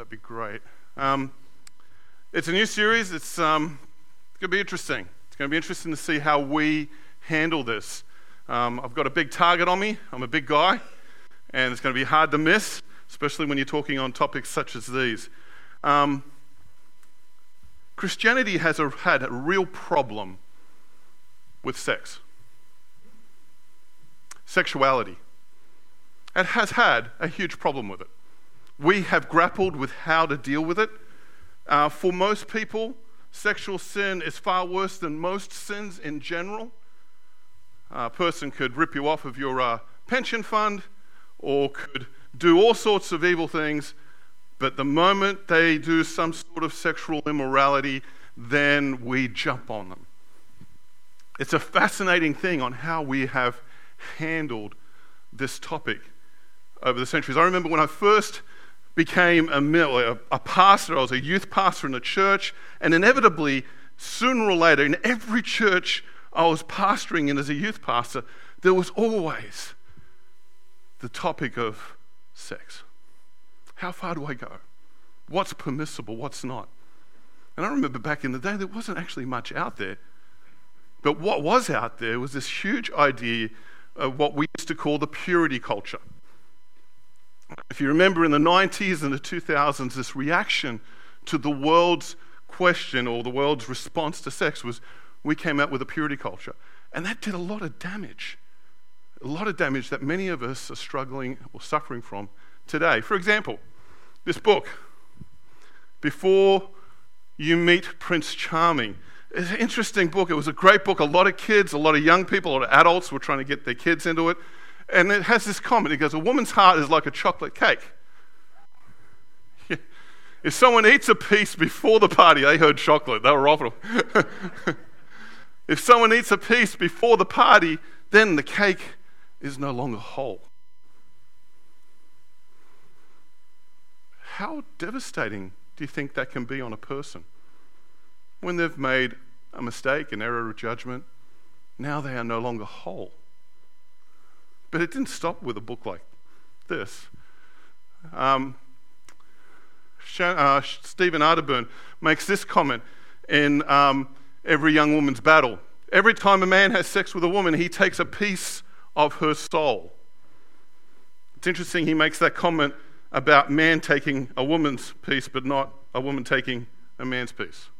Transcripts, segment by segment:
that'd be great. Um, it's a new series. It's um, going to be interesting. It's going to be interesting to see how we handle this. Um, I've got a big target on me. I'm a big guy, and it's going to be hard to miss, especially when you're talking on topics such as these. Um, Christianity has a, had a real problem with sex, sexuality. It has had a huge problem with it. We have grappled with how to deal with it. Uh, for most people, sexual sin is far worse than most sins in general. A person could rip you off of your uh, pension fund or could do all sorts of evil things, but the moment they do some sort of sexual immorality, then we jump on them. It's a fascinating thing on how we have handled this topic over the centuries. I remember when I first became a, a pastor, I was a youth pastor in a church, and inevitably, sooner or later, in every church I was pastoring in as a youth pastor, there was always the topic of sex. How far do I go? What's permissible? What's not? And I remember back in the day, there wasn't actually much out there. But what was out there was this huge idea of what we used to call the purity culture. If you remember in the 90s and the 2000s, this reaction to the world's question or the world's response to sex was we came out with a purity culture. And that did a lot of damage. A lot of damage that many of us are struggling or suffering from today. For example, this book, Before You Meet Prince Charming. It's an interesting book. It was a great book. A lot of kids, a lot of young people, a lot of adults were trying to get their kids into it. And it has this comment. It goes, A woman's heart is like a chocolate cake. If someone eats a piece before the party, they heard chocolate. They were awful. If someone eats a piece before the party, then the cake is no longer whole. How devastating do you think that can be on a person? When they've made a mistake, an error of judgment, now they are no longer whole. But it didn't stop with a book like this. Um, uh, Stephen Arterburn makes this comment in um, Every Young Woman's Battle. Every time a man has sex with a woman, he takes a piece of her soul. It's interesting he makes that comment about man taking a woman's piece, but not a woman taking a man's piece.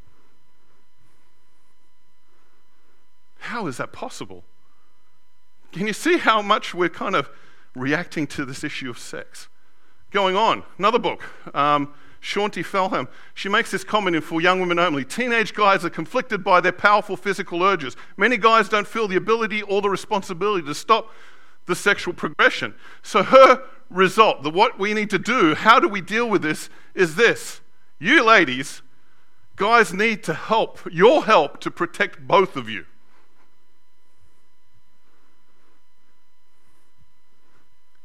How is that possible? Can you see how much we're kind of reacting to this issue of sex? Going on, another book, um, Shaunti Feldhahn. She makes this comment in For Young Women Only. Teenage guys are conflicted by their powerful physical urges. Many guys don't feel the ability or the responsibility to stop the sexual progression. So her result, the what we need to do, how do we deal with this, is this. You ladies, guys need to help, your help to protect both of you.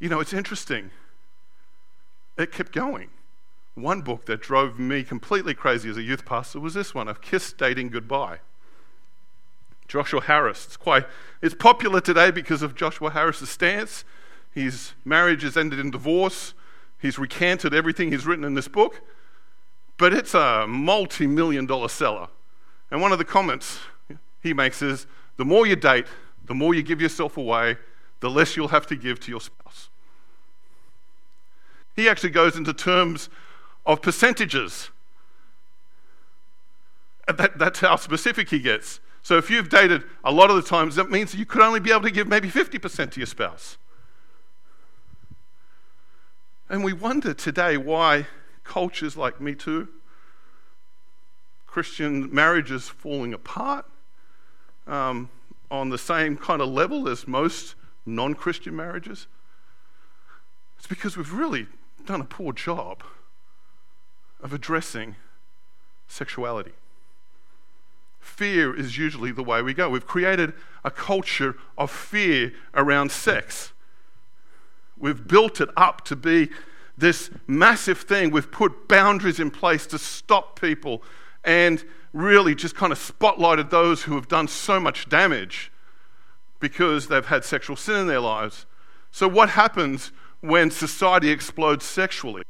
You know, it's interesting. It kept going. One book that drove me completely crazy as a youth pastor was this one, I've kissed dating goodbye. Joshua Harris. It's quite it's popular today because of Joshua Harris's stance. His marriage has ended in divorce. He's recanted everything he's written in this book. But it's a multi-million dollar seller. And one of the comments he makes is the more you date, the more you give yourself away, the less you'll have to give to your spouse. He actually goes into terms of percentages. That, that's how specific he gets. So if you've dated a lot of the times, that means you could only be able to give maybe 50% to your spouse. And we wonder today why cultures like Me Too, Christian marriages falling apart um, on the same kind of level as most non Christian marriages. It's because we've really done a poor job of addressing sexuality. Fear is usually the way we go. We've created a culture of fear around sex. We've built it up to be this massive thing. We've put boundaries in place to stop people and really just kind of spotlighted those who have done so much damage because they've had sexual sin in their lives. So, what happens when society explodes sexually?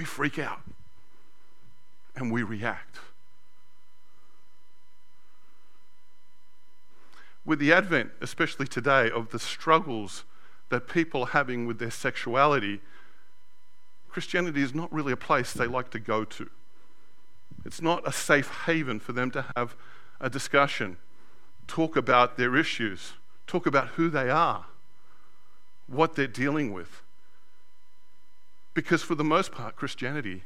we freak out and we react. With the advent, especially today, of the struggles that people are having with their sexuality, Christianity is not really a place they like to go to. It's not a safe haven for them to have a discussion, talk about their issues, talk about who they are, what they're dealing with. Because for the most part, Christianity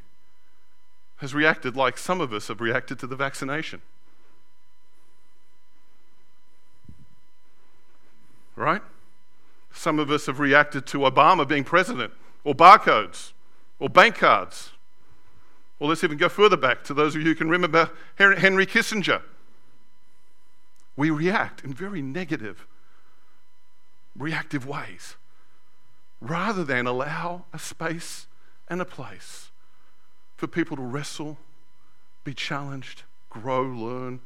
has reacted like some of us have reacted to the vaccination. Right? Some of us have reacted to Obama being president, or barcodes, or bank cards. Or let's even go further back to those of you who can remember Henry Kissinger. We react in very negative, reactive ways rather than allow a space and a place for people to wrestle, be challenged, grow, learn.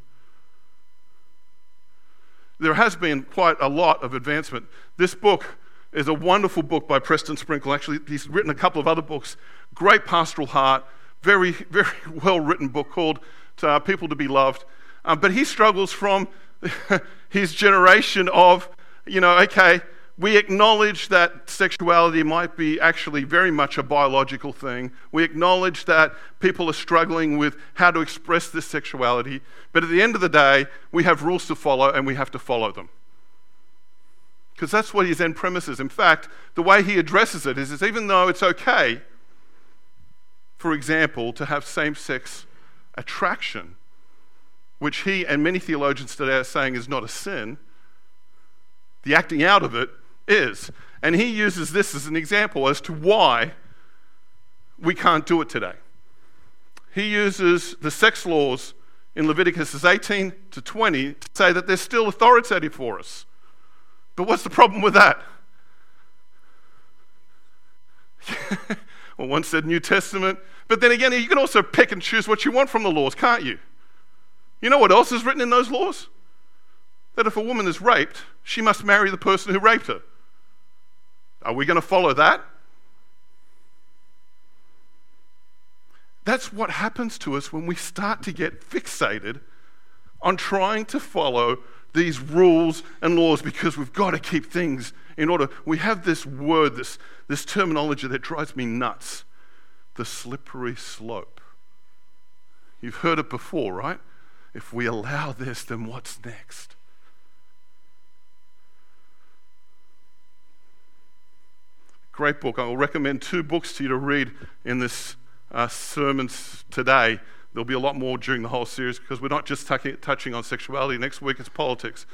There has been quite a lot of advancement. This book is a wonderful book by Preston Sprinkle. Actually, he's written a couple of other books. Great pastoral heart, very, very well written book called uh, People to Be Loved. Um, but he struggles from his generation of, you know, okay, we acknowledge that sexuality might be actually very much a biological thing. We acknowledge that people are struggling with how to express this sexuality. But at the end of the day, we have rules to follow and we have to follow them. Because that's what his end premise is. In fact, the way he addresses it is, is even though it's okay, for example, to have same sex attraction, which he and many theologians today are saying is not a sin, the acting out of it is. And he uses this as an example as to why we can't do it today. He uses the sex laws in Leviticus 18 to 20 to say that they're still authoritative for us. But what's the problem with that? well, one said New Testament, but then again, you can also pick and choose what you want from the laws, can't you? You know what else is written in those laws? That if a woman is raped, she must marry the person who raped her. Are we going to follow that? That's what happens to us when we start to get fixated on trying to follow these rules and laws because we've got to keep things in order. We have this word, this, this terminology that drives me nuts the slippery slope. You've heard it before, right? If we allow this, then what's next? Great book. I will recommend two books to you to read in this uh, sermons today. There'll be a lot more during the whole series because we're not just t- touching on sexuality. Next week it's politics.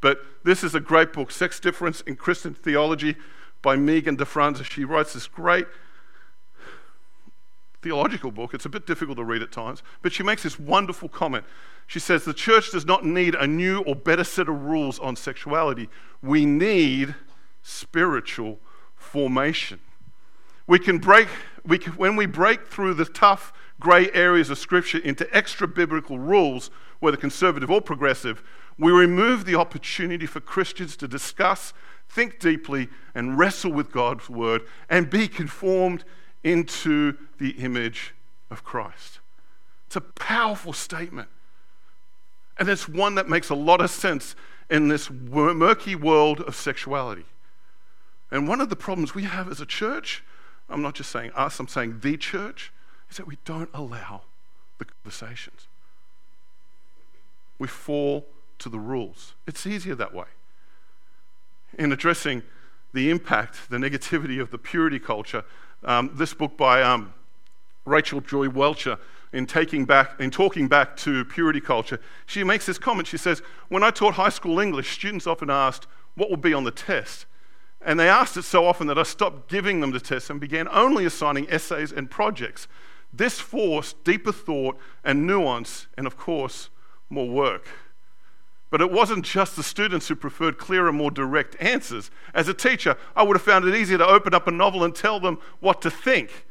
But this is a great book, Sex Difference in Christian Theology by Megan DeFranza. She writes this great theological book. It's a bit difficult to read at times, but she makes this wonderful comment. She says, The church does not need a new or better set of rules on sexuality. We need spiritual formation. We can break, we can, when we break through the tough grey areas of Scripture into extra biblical rules, whether conservative or progressive, we remove the opportunity for Christians to discuss, think deeply, and wrestle with God's Word and be conformed into the image of Christ. It's a powerful statement. And it's one that makes a lot of sense in this murky world of sexuality. And one of the problems we have as a church, I'm not just saying us, I'm saying the church, is that we don't allow the conversations. We fall to the rules. It's easier that way. In addressing the impact, the negativity of the purity culture, um, this book by um, Rachel Joy Welcher, in taking back, in talking back to purity culture, she makes this comment. She says, "When I taught high school English, students often asked what would be on the test." And they asked it so often that I stopped giving them the tests and began only assigning essays and projects. This forced deeper thought and nuance, and of course, more work. But it wasn't just the students who preferred clearer, more direct answers. As a teacher, I would have found it easier to open up a novel and tell them what to think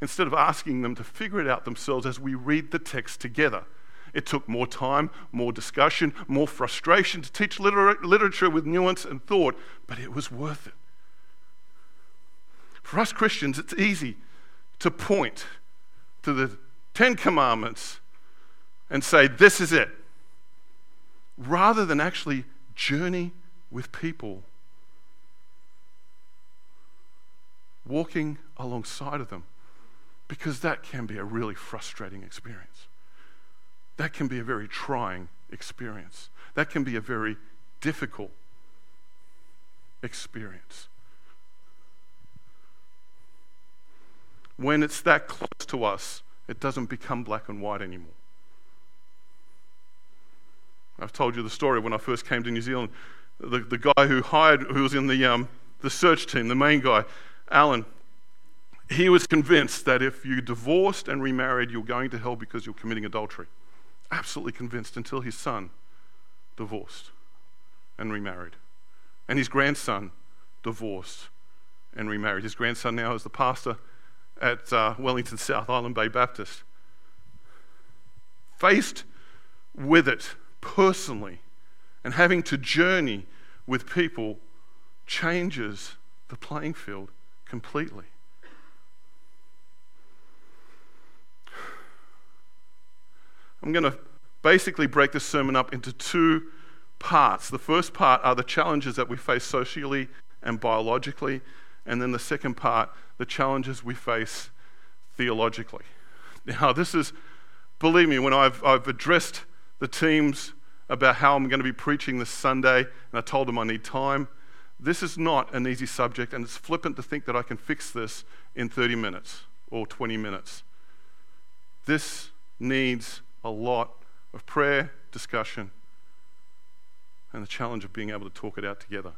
instead of asking them to figure it out themselves as we read the text together. It took more time, more discussion, more frustration to teach liter- literature with nuance and thought, but it was worth it. For us Christians, it's easy to point to the Ten Commandments and say, This is it, rather than actually journey with people, walking alongside of them, because that can be a really frustrating experience. That can be a very trying experience. That can be a very difficult experience. When it's that close to us, it doesn't become black and white anymore. I've told you the story when I first came to New Zealand. The, the guy who hired, who was in the, um, the search team, the main guy, Alan, he was convinced that if you divorced and remarried, you're going to hell because you're committing adultery. Absolutely convinced until his son divorced and remarried. And his grandson divorced and remarried. His grandson now is the pastor at uh, Wellington South Island Bay Baptist. Faced with it personally and having to journey with people changes the playing field completely. I'm going to basically break this sermon up into two parts. The first part are the challenges that we face socially and biologically, and then the second part, the challenges we face theologically. Now, this is, believe me, when I've, I've addressed the teams about how I'm going to be preaching this Sunday, and I told them I need time. This is not an easy subject, and it's flippant to think that I can fix this in 30 minutes or 20 minutes. This needs a lot of prayer, discussion, and the challenge of being able to talk it out together.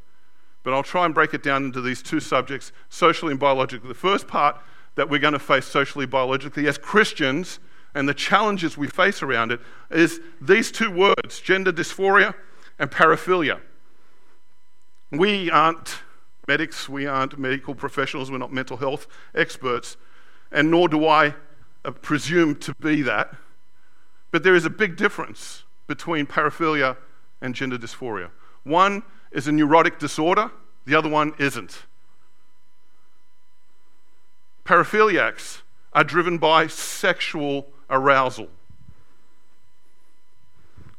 But I'll try and break it down into these two subjects socially and biologically. The first part that we're going to face socially, biologically, as Christians, and the challenges we face around it, is these two words gender dysphoria and paraphilia. We aren't medics, we aren't medical professionals, we're not mental health experts, and nor do I uh, presume to be that. But there is a big difference between paraphilia and gender dysphoria. One is a neurotic disorder, the other one isn't. Paraphiliacs are driven by sexual arousal.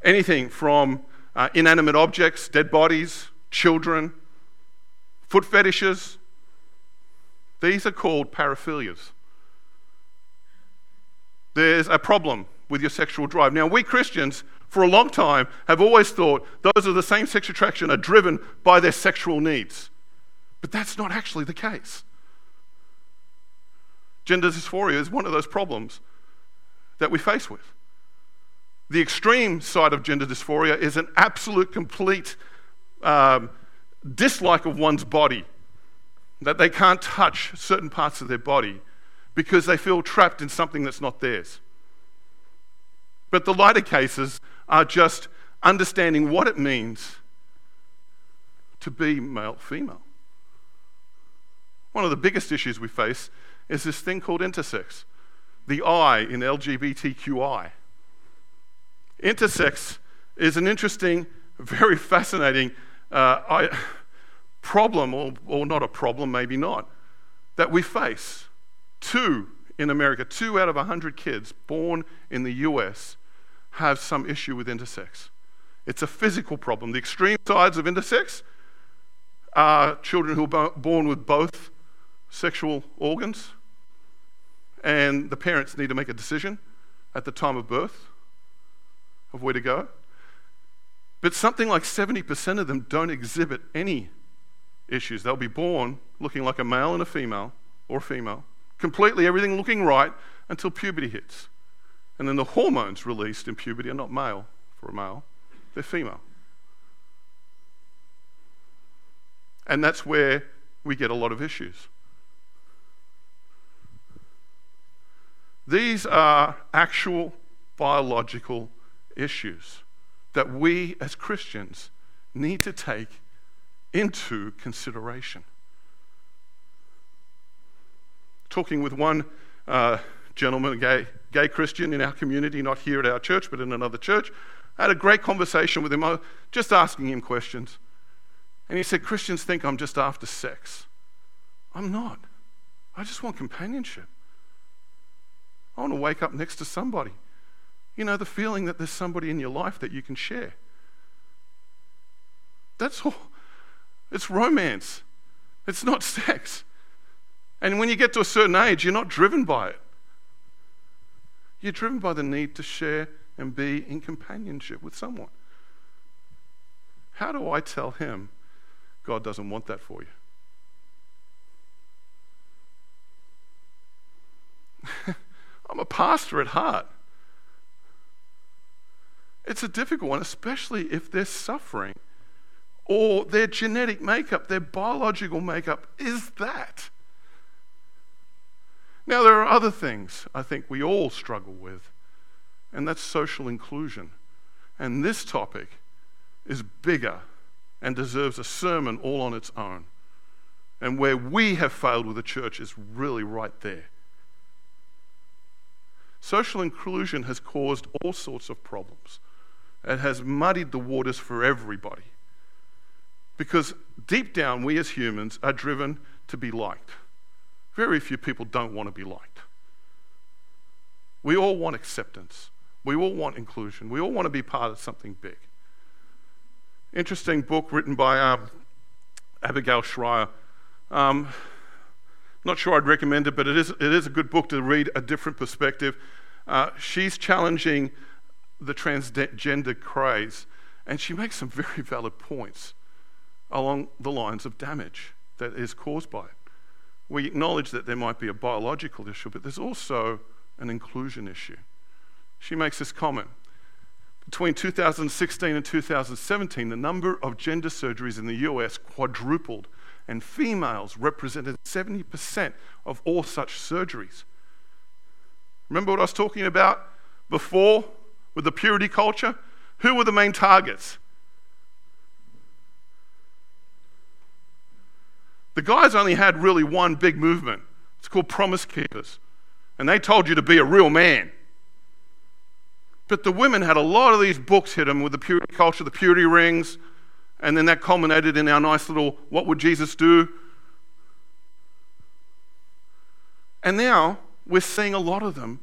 Anything from uh, inanimate objects, dead bodies, children, foot fetishes, these are called paraphilias. There's a problem with your sexual drive. Now, we Christians, for a long time, have always thought those of the same sex attraction are driven by their sexual needs. But that's not actually the case. Gender dysphoria is one of those problems that we face with. The extreme side of gender dysphoria is an absolute, complete um, dislike of one's body, that they can't touch certain parts of their body because they feel trapped in something that's not theirs. But the lighter cases are just understanding what it means to be male female. One of the biggest issues we face is this thing called intersex, the I in LGBTQI. Intersex is an interesting, very fascinating uh, I, problem, or, or not a problem, maybe not, that we face. Two in America, two out of 100 kids born in the US have some issue with intersex. It's a physical problem. The extreme sides of intersex are children who are born with both sexual organs, and the parents need to make a decision at the time of birth of where to go. But something like 70% of them don't exhibit any issues. They'll be born looking like a male and a female, or a female, completely everything looking right until puberty hits. And then the hormones released in puberty are not male for a male, they're female. And that's where we get a lot of issues. These are actual biological issues that we as Christians need to take into consideration. Talking with one uh, gentleman, gay, gay Christian in our community, not here at our church, but in another church. I had a great conversation with him, I just asking him questions. And he said, Christians think I'm just after sex. I'm not. I just want companionship. I want to wake up next to somebody. You know, the feeling that there's somebody in your life that you can share. That's all. It's romance, it's not sex. And when you get to a certain age, you're not driven by it. You're driven by the need to share and be in companionship with someone. How do I tell him God doesn't want that for you? I'm a pastor at heart. It's a difficult one, especially if they're suffering or their genetic makeup, their biological makeup is that. Now, there are other things I think we all struggle with, and that's social inclusion. And this topic is bigger and deserves a sermon all on its own. And where we have failed with the church is really right there. Social inclusion has caused all sorts of problems. It has muddied the waters for everybody. Because deep down, we as humans are driven to be liked. Very few people don't want to be liked. We all want acceptance. We all want inclusion. We all want to be part of something big. Interesting book written by um, Abigail Shrier. Um, not sure I'd recommend it, but it is, it is a good book to read a different perspective. Uh, she's challenging the transgender craze, and she makes some very valid points along the lines of damage that is caused by it. We acknowledge that there might be a biological issue, but there's also an inclusion issue. She makes this comment. Between 2016 and 2017, the number of gender surgeries in the US quadrupled, and females represented 70% of all such surgeries. Remember what I was talking about before with the purity culture? Who were the main targets? The guys only had really one big movement. It's called Promise Keepers. And they told you to be a real man. But the women had a lot of these books hit them with the purity culture, the purity rings, and then that culminated in our nice little What Would Jesus Do? And now we're seeing a lot of them.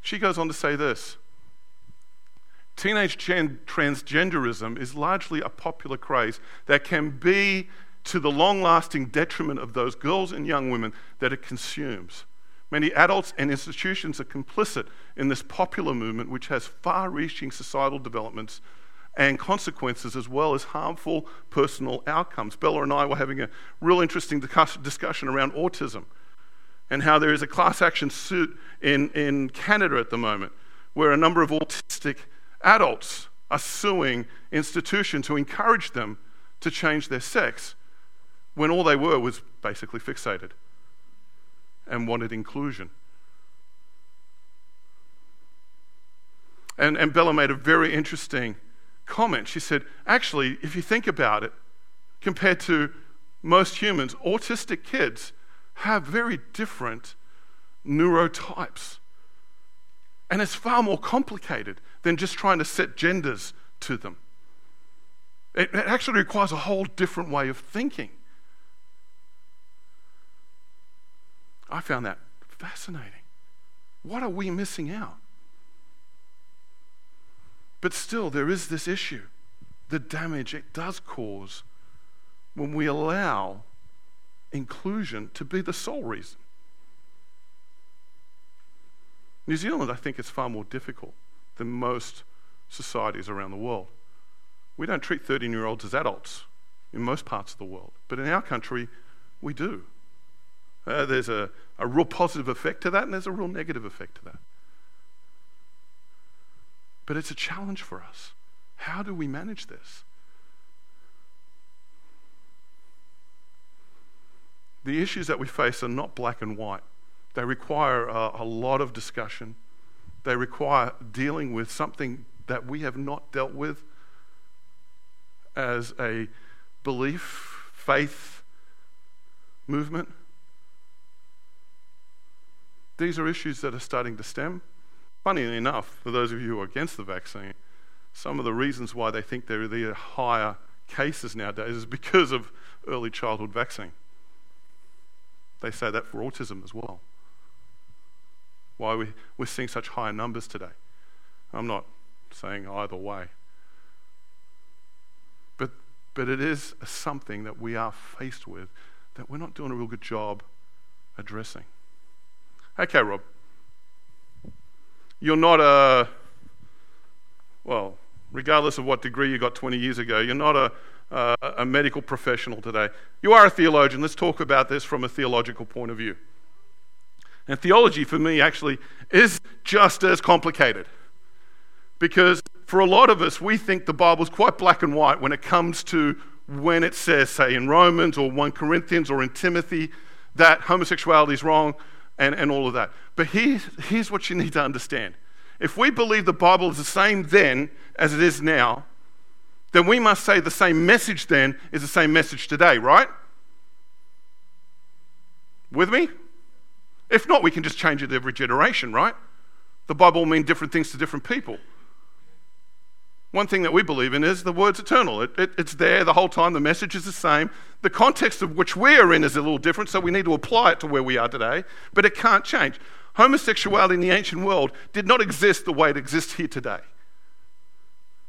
She goes on to say this Teenage gen- transgenderism is largely a popular craze that can be to the long lasting detriment of those girls and young women that it consumes. Many adults and institutions are complicit in this popular movement, which has far reaching societal developments and consequences as well as harmful personal outcomes. Bella and I were having a real interesting discussion around autism and how there is a class action suit in, in Canada at the moment where a number of autistic Adults are suing institutions who encourage them to change their sex when all they were was basically fixated and wanted inclusion. And, and Bella made a very interesting comment. She said, actually, if you think about it, compared to most humans, autistic kids have very different neurotypes. And it's far more complicated than just trying to set genders to them. It, it actually requires a whole different way of thinking. I found that fascinating. What are we missing out? But still, there is this issue the damage it does cause when we allow inclusion to be the sole reason. New Zealand, I think, is far more difficult than most societies around the world. We don't treat 13 year olds as adults in most parts of the world, but in our country, we do. Uh, there's a, a real positive effect to that, and there's a real negative effect to that. But it's a challenge for us. How do we manage this? The issues that we face are not black and white. They require a, a lot of discussion. They require dealing with something that we have not dealt with as a belief, faith movement. These are issues that are starting to stem. Funnily enough, for those of you who are against the vaccine, some of the reasons why they think there are the higher cases nowadays is because of early childhood vaccine. They say that for autism as well. Why we, we're seeing such high numbers today. I'm not saying either way. But, but it is something that we are faced with that we're not doing a real good job addressing. Okay, Rob. You're not a, well, regardless of what degree you got 20 years ago, you're not a, a, a medical professional today. You are a theologian. Let's talk about this from a theological point of view. And theology for me actually is just as complicated. Because for a lot of us, we think the Bible's quite black and white when it comes to when it says, say, in Romans or 1 Corinthians or in Timothy, that homosexuality is wrong and, and all of that. But here's, here's what you need to understand. If we believe the Bible is the same then as it is now, then we must say the same message then is the same message today, right? With me? If not, we can just change it every generation, right? The Bible will mean different things to different people. One thing that we believe in is the word's eternal. It, it, it's there the whole time. The message is the same. The context of which we are in is a little different, so we need to apply it to where we are today, but it can't change. Homosexuality in the ancient world did not exist the way it exists here today.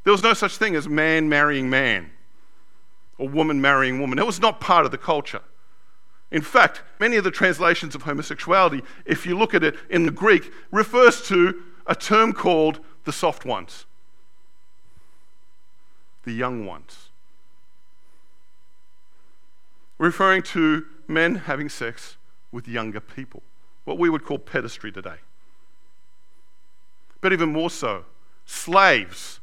There was no such thing as man marrying man or woman marrying woman. It was not part of the culture. In fact, many of the translations of homosexuality, if you look at it in the Greek, refers to a term called the soft ones, the young ones, referring to men having sex with younger people, what we would call pedestry today. But even more so, slaves,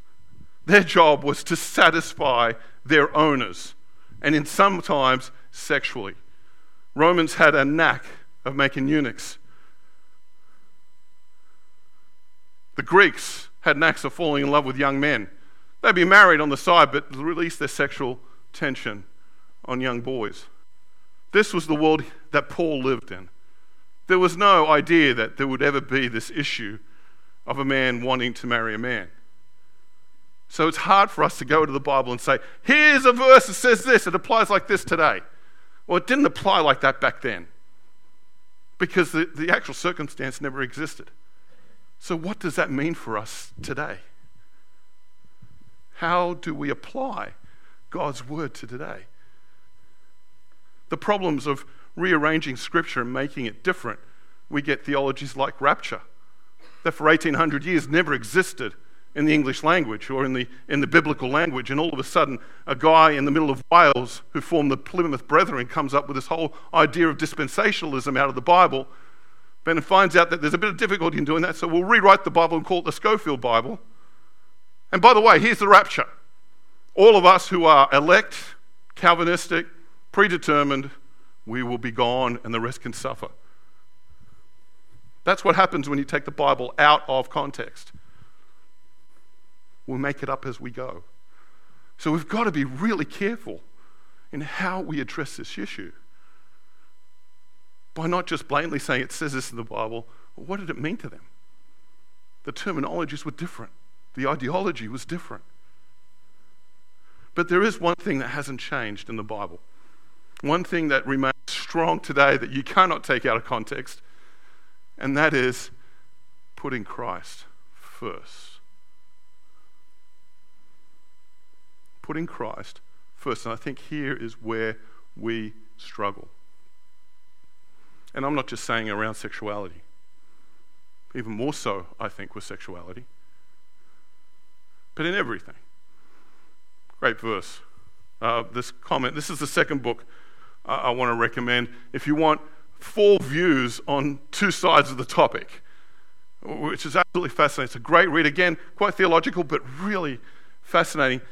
their job was to satisfy their owners, and in sometimes sexually. Romans had a knack of making eunuchs. The Greeks had knacks of falling in love with young men. They'd be married on the side, but release their sexual tension on young boys. This was the world that Paul lived in. There was no idea that there would ever be this issue of a man wanting to marry a man. So it's hard for us to go to the Bible and say, here's a verse that says this, it applies like this today. Well, it didn't apply like that back then because the, the actual circumstance never existed. So, what does that mean for us today? How do we apply God's word to today? The problems of rearranging scripture and making it different, we get theologies like rapture that for 1800 years never existed in the English language or in the, in the biblical language. And all of a sudden, a guy in the middle of Wales who formed the Plymouth Brethren comes up with this whole idea of dispensationalism out of the Bible. Then finds out that there's a bit of difficulty in doing that, so we'll rewrite the Bible and call it the Scofield Bible. And by the way, here's the rapture. All of us who are elect, Calvinistic, predetermined, we will be gone and the rest can suffer. That's what happens when you take the Bible out of context. We'll make it up as we go. So we've got to be really careful in how we address this issue. By not just blatantly saying it says this in the Bible, what did it mean to them? The terminologies were different, the ideology was different. But there is one thing that hasn't changed in the Bible. One thing that remains strong today that you cannot take out of context, and that is putting Christ first. Putting Christ first. And I think here is where we struggle. And I'm not just saying around sexuality, even more so, I think, with sexuality, but in everything. Great verse. Uh, this comment, this is the second book uh, I want to recommend. If you want four views on two sides of the topic, which is absolutely fascinating. It's a great read, again, quite theological, but really fascinating.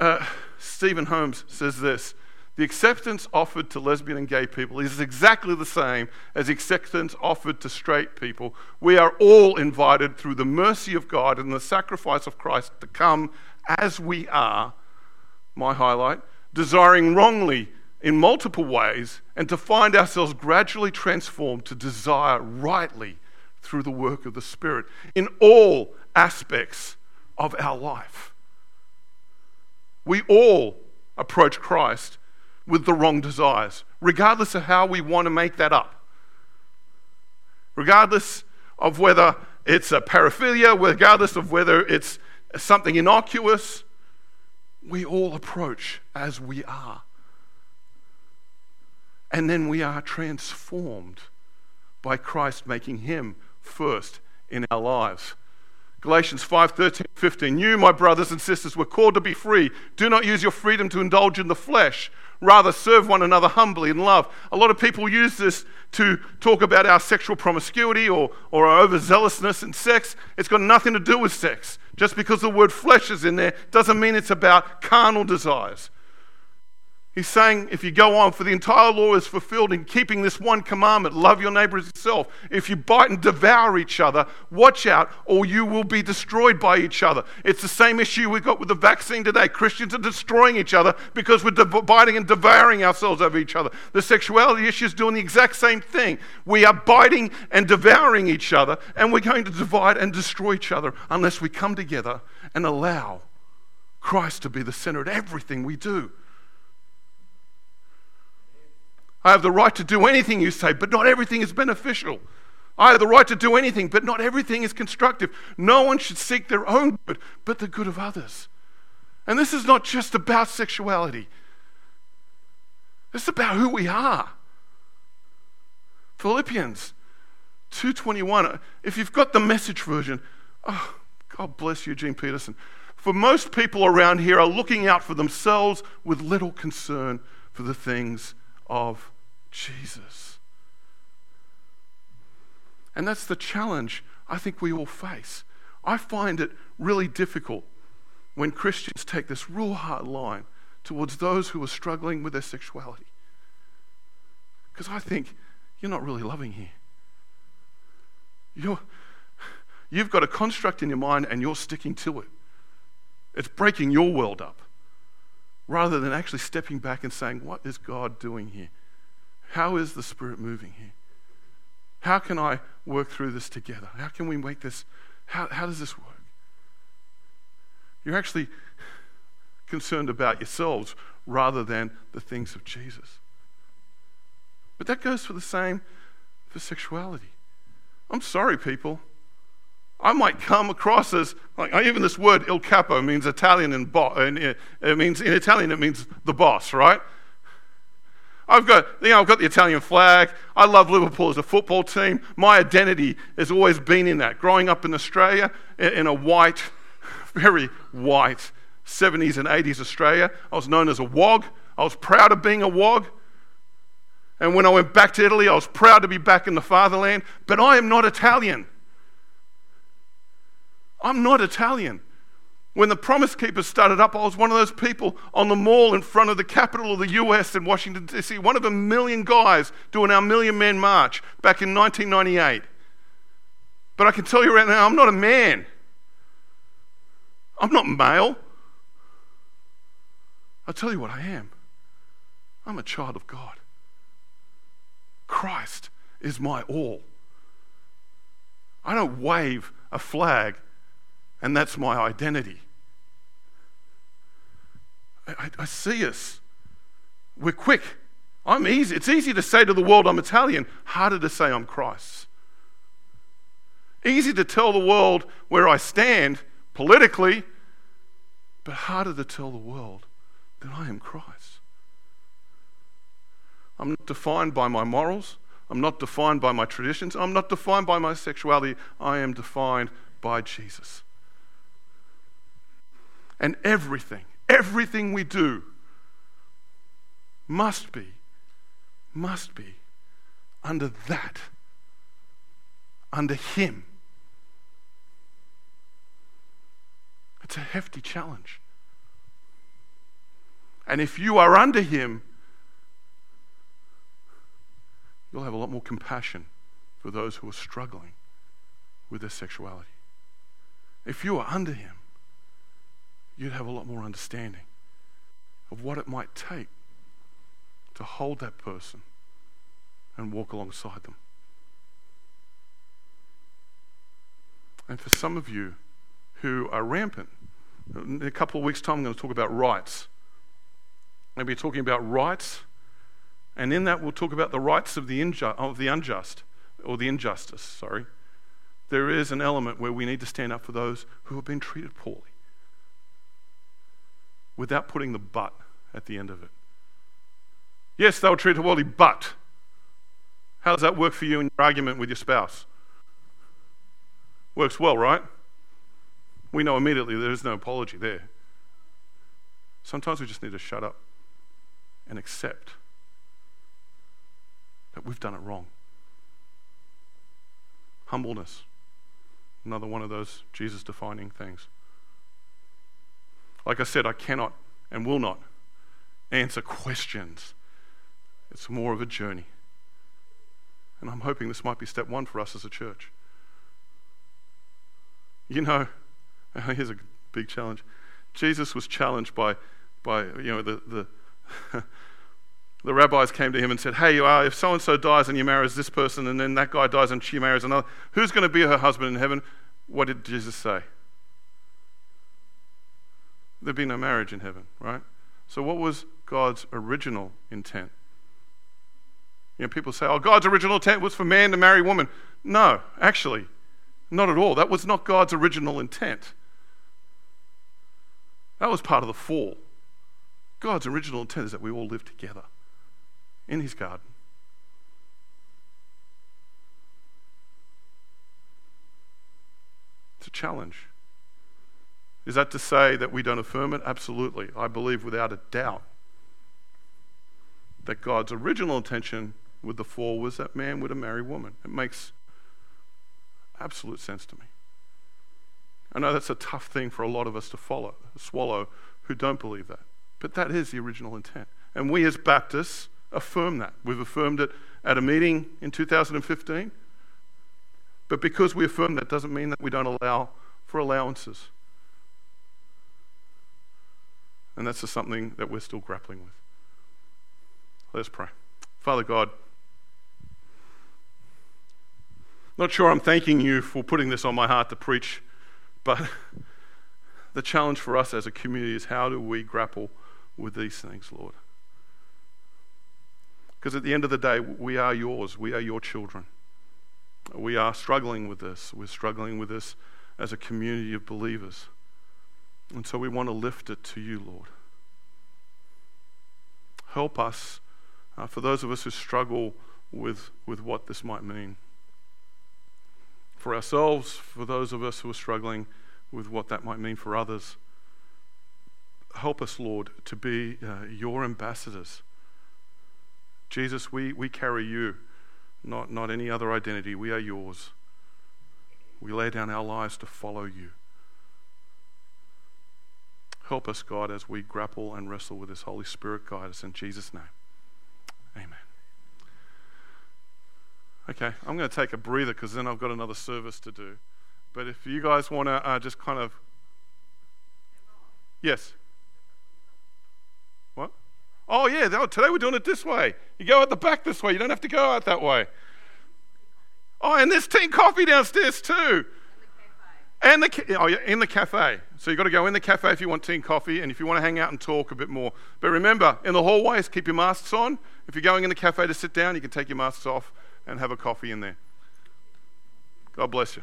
Uh, Stephen Holmes says this The acceptance offered to lesbian and gay people is exactly the same as acceptance offered to straight people. We are all invited through the mercy of God and the sacrifice of Christ to come as we are, my highlight, desiring wrongly in multiple ways, and to find ourselves gradually transformed to desire rightly through the work of the Spirit in all aspects of our life. We all approach Christ with the wrong desires, regardless of how we want to make that up. Regardless of whether it's a paraphilia, regardless of whether it's something innocuous, we all approach as we are. And then we are transformed by Christ making him first in our lives. Galatians 5 13, 15. You, my brothers and sisters, were called to be free. Do not use your freedom to indulge in the flesh. Rather, serve one another humbly in love. A lot of people use this to talk about our sexual promiscuity or, or our overzealousness in sex. It's got nothing to do with sex. Just because the word flesh is in there doesn't mean it's about carnal desires. He's saying if you go on, for the entire law is fulfilled in keeping this one commandment love your neighbor as yourself. If you bite and devour each other, watch out, or you will be destroyed by each other. It's the same issue we've got with the vaccine today. Christians are destroying each other because we're biting and devouring ourselves over each other. The sexuality issue is doing the exact same thing. We are biting and devouring each other, and we're going to divide and destroy each other unless we come together and allow Christ to be the center of everything we do. I have the right to do anything you say, but not everything is beneficial. I have the right to do anything, but not everything is constructive. No one should seek their own good, but the good of others. And this is not just about sexuality. It's about who we are. Philippians 2:21. Uh, if you've got the message version, oh, God bless you, Gene Peterson. For most people around here are looking out for themselves with little concern for the things of Jesus. And that's the challenge I think we all face. I find it really difficult when Christians take this real hard line towards those who are struggling with their sexuality. Because I think you're not really loving here. You're, you've got a construct in your mind and you're sticking to it. It's breaking your world up rather than actually stepping back and saying, What is God doing here? How is the Spirit moving here? How can I work through this together? How can we make this? How, how does this work? You're actually concerned about yourselves rather than the things of Jesus. But that goes for the same for sexuality. I'm sorry, people. I might come across as like even this word il capo means Italian and bo- it means in Italian it means the boss, right? I've got, you know, I've got the Italian flag. I love Liverpool as a football team. My identity has always been in that. Growing up in Australia, in a white, very white 70s and 80s Australia, I was known as a wog. I was proud of being a wog. And when I went back to Italy, I was proud to be back in the fatherland. But I am not Italian. I'm not Italian. When the Promise Keepers started up, I was one of those people on the mall in front of the capital of the US in Washington, D.C., one of a million guys doing our Million Man March back in 1998. But I can tell you right now, I'm not a man. I'm not male. I'll tell you what I am I'm a child of God. Christ is my all. I don't wave a flag and that's my identity. I, I, see us. We're quick. I'm easy. It's easy to say to the world I'm Italian, harder to say I'm Christ. Easy to tell the world where I stand politically, but harder to tell the world that I am Christ. I'm not defined by my morals. I'm not defined by my traditions. I'm not defined by my sexuality. I am defined by Jesus. And everything, everything we do must be, must be under that, under Him. It's a hefty challenge. And if you are under Him, you'll have a lot more compassion for those who are struggling with their sexuality. If you are under Him, you'd have a lot more understanding of what it might take to hold that person and walk alongside them. And for some of you who are rampant, in a couple of weeks' time, I'm going to talk about rights. To be talking about rights And in that, we'll talk about the rights of the, inju- of the unjust, or the injustice, sorry. There is an element where we need to stand up for those who have been treated poorly without putting the but at the end of it. Yes, they were treated poorly, but how does that work for you in your argument with your spouse? Works well, right? We know immediately there is no apology there. Sometimes we just need to shut up and accept that we've done it wrong. Humbleness, another one of those Jesus defining things. Like I said, I cannot and will not answer questions. It's more of a journey. And I'm hoping this might be step one for us as a church. You know, here's a big challenge. Jesus was challenged by, by you know, the, the the rabbis came to him and said, Hey, uh, if so and so dies and you marries this person, and then that guy dies and she marries another, who's going to be her husband in heaven? What did Jesus say? There'd be no marriage in heaven, right? So, what was God's original intent? You know, people say, oh, God's original intent was for man to marry woman. No, actually, not at all. That was not God's original intent. That was part of the fall. God's original intent is that we all live together in his garden. It's a challenge. Is that to say that we don't affirm it? Absolutely. I believe without a doubt that God's original intention with the fall was that man would marry woman. It makes absolute sense to me. I know that's a tough thing for a lot of us to follow, swallow, who don't believe that. But that is the original intent. And we as Baptists affirm that. We've affirmed it at a meeting in 2015. But because we affirm that doesn't mean that we don't allow for allowances. And that's just something that we're still grappling with. Let's pray. Father God, not sure I'm thanking you for putting this on my heart to preach, but the challenge for us as a community is how do we grapple with these things, Lord? Because at the end of the day, we are yours, we are your children. We are struggling with this. We're struggling with this as a community of believers. And so we want to lift it to you, Lord. Help us, uh, for those of us who struggle with, with what this might mean. For ourselves, for those of us who are struggling with what that might mean for others. Help us, Lord, to be uh, your ambassadors. Jesus, we, we carry you, not, not any other identity. We are yours. We lay down our lives to follow you. Help us, God, as we grapple and wrestle with this Holy Spirit. Guide us in Jesus' name. Amen. Okay, I'm going to take a breather because then I've got another service to do. But if you guys want to uh, just kind of. Yes. What? Oh, yeah, today we're doing it this way. You go out the back this way, you don't have to go out that way. Oh, and there's tea coffee downstairs too. And the, oh, yeah, in the cafe. So you've got to go in the cafe if you want tea and coffee and if you want to hang out and talk a bit more. But remember, in the hallways, keep your masks on. If you're going in the cafe to sit down, you can take your masks off and have a coffee in there. God bless you.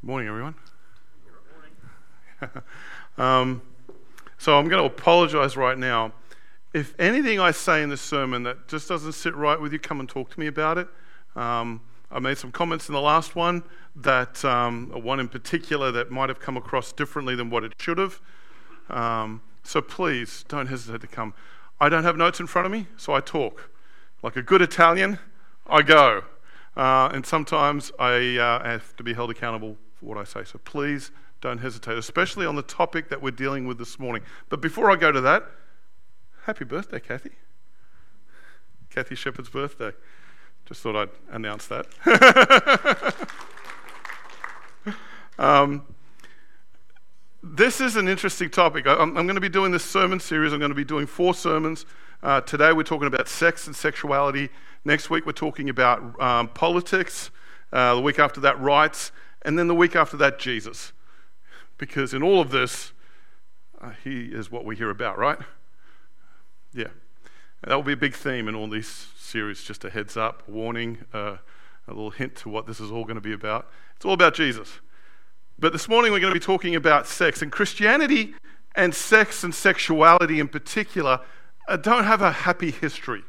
Good morning, everyone. um, so I'm going to apologize right now. If anything I say in this sermon that just doesn't sit right with you, come and talk to me about it. Um, I made some comments in the last one that um, one in particular that might have come across differently than what it should have. Um, so please don't hesitate to come. I don't have notes in front of me, so I talk. Like a good Italian, I go. Uh, and sometimes I uh, have to be held accountable for what I say. So please don't hesitate, especially on the topic that we're dealing with this morning. But before I go to that, happy birthday, Kathy. Kathy Shepherd's birthday. Just thought I'd announce that. um, this is an interesting topic. I'm, going to be doing this sermon series. I'm going to be doing four sermons. Uh, today we're talking about sex and sexuality. Next week, we're talking about um, politics. Uh, the week after that, rights. And then the week after that, Jesus. Because in all of this, uh, he is what we hear about, right? Yeah. That will be a big theme in all these series, just a heads up, a warning, uh, a little hint to what this is all going to be about. It's all about Jesus. But this morning we're going to be talking about sex. And Christianity and sex and sexuality in particular uh, don't have a happy history.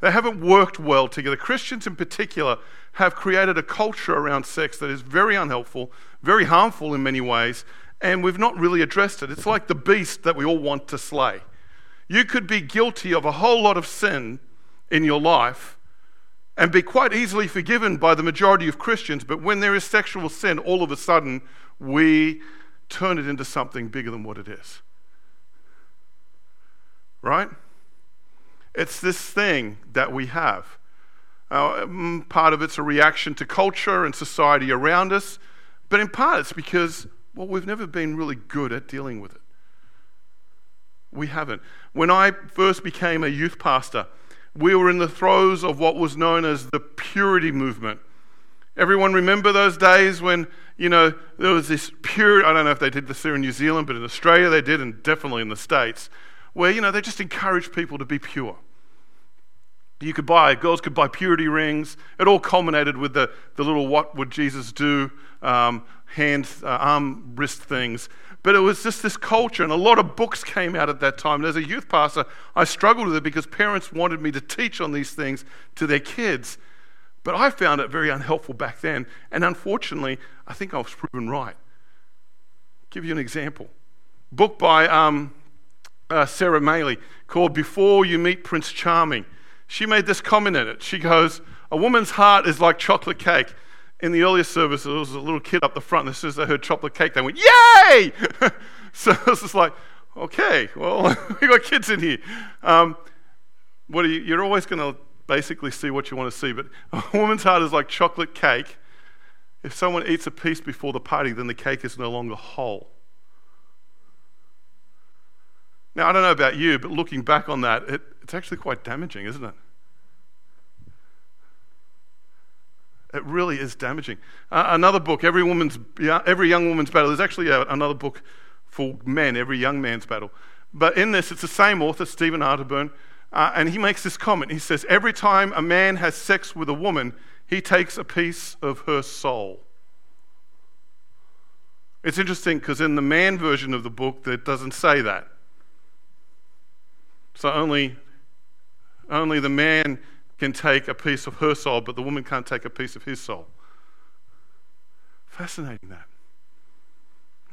They haven't worked well together. Christians in particular have created a culture around sex that is very unhelpful, very harmful in many ways, and we've not really addressed it. It's like the beast that we all want to slay. You could be guilty of a whole lot of sin in your life and be quite easily forgiven by the majority of Christians, but when there is sexual sin, all of a sudden we turn it into something bigger than what it is. Right? It's this thing that we have. Uh, part of it's a reaction to culture and society around us, but in part it's because, well, we've never been really good at dealing with it. We haven't. When I first became a youth pastor, we were in the throes of what was known as the purity movement. Everyone remember those days when, you know, there was this pure, I don't know if they did this here in New Zealand, but in Australia they did, and definitely in the States, where, you know, they just encouraged people to be pure. You could buy, girls could buy purity rings. It all culminated with the, the little what would Jesus do um, hand, uh, arm, wrist things. But it was just this culture, and a lot of books came out at that time. And as a youth pastor, I struggled with it because parents wanted me to teach on these things to their kids. But I found it very unhelpful back then. And unfortunately, I think I was proven right. I'll give you an example. Book by um, uh, Sarah Mally called Before You Meet Prince Charming. She made this comment in it. She goes, A woman's heart is like chocolate cake in the earlier service, there was a little kid up the front, and as soon as they heard chocolate cake, they went, Yay! so it was just like, okay, well, we got kids in here. Um, what are you, you're always going to basically see what you want to see, but a woman's heart is like chocolate cake. If someone eats a piece before the party, then the cake is no longer whole. Now, I don't know about you, but looking back on that, it, it's actually quite damaging, isn't it? It really is damaging. Uh, another book, Every, Woman's, Every Young Woman's Battle, there's actually a, another book for men, Every Young Man's Battle. But in this, it's the same author, Stephen Arterburn, uh, and he makes this comment. He says, Every time a man has sex with a woman, he takes a piece of her soul. It's interesting because in the man version of the book, that doesn't say that. So only, only the man can take a piece of her soul, but the woman can't take a piece of his soul. Fascinating that.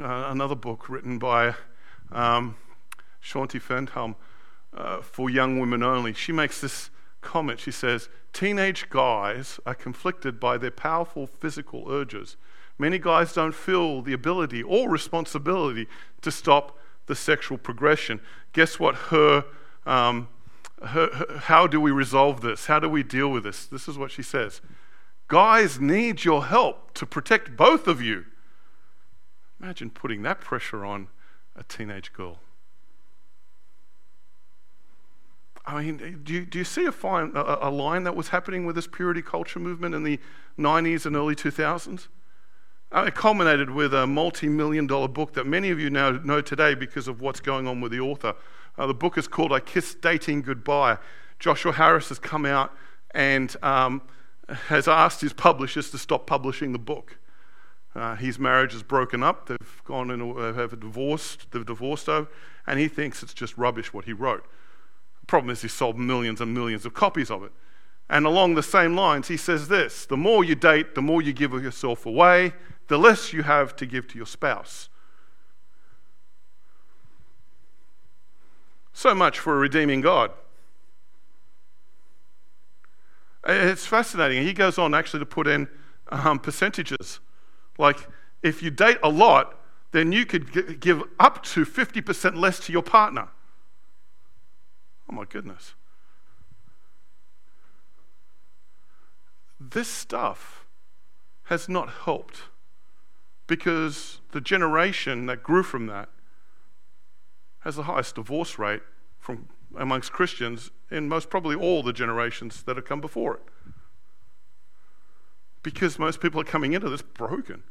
Uh, another book written by um, Shaunti Feldhahn uh, for young women only. She makes this comment. She says, Teenage guys are conflicted by their powerful physical urges. Many guys don't feel the ability or responsibility to stop the sexual progression. Guess what her um, how do we resolve this? How do we deal with this? This is what she says Guys need your help to protect both of you. Imagine putting that pressure on a teenage girl. I mean, do you, do you see a, fine, a, a, line that was happening with this purity culture movement in the 90s and early 2000s? Uh, it culminated with a multi million dollar book that many of you now know today because of what's going on with the author. Uh, the book is called I Kissed Dating Goodbye. Joshua Harris has come out and um, has asked his publishers to stop publishing the book. Uh, his marriage is broken up. They've gone and uh, have divorced. They've divorced over, and he thinks it's just rubbish what he wrote. The problem is he sold millions and millions of copies of it. And along the same lines, he says this: the more you date, the more you give yourself away, the less you have to give to your spouse. So much for a redeeming God. It's fascinating. He goes on actually to put in um, percentages. Like, if you date a lot, then you could give up to 50% less to your partner. Oh my goodness. This stuff has not helped because the generation that grew from that has the highest divorce rate from amongst Christians in most probably all the generations that have come before it. Because most people are coming into this broken.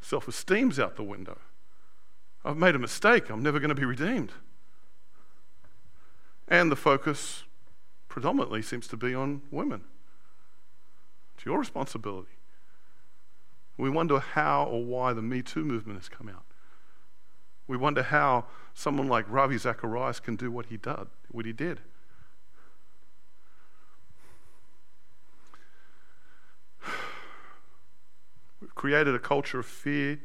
Self esteem's out the window. I've made a mistake. I'm never going to be redeemed. And the focus predominantly seems to be on women. It's your responsibility. We wonder how or why the Me Too movement has come out. We wonder how someone like Ravi Zacharias can do what he did, what he did. We've created a culture of fear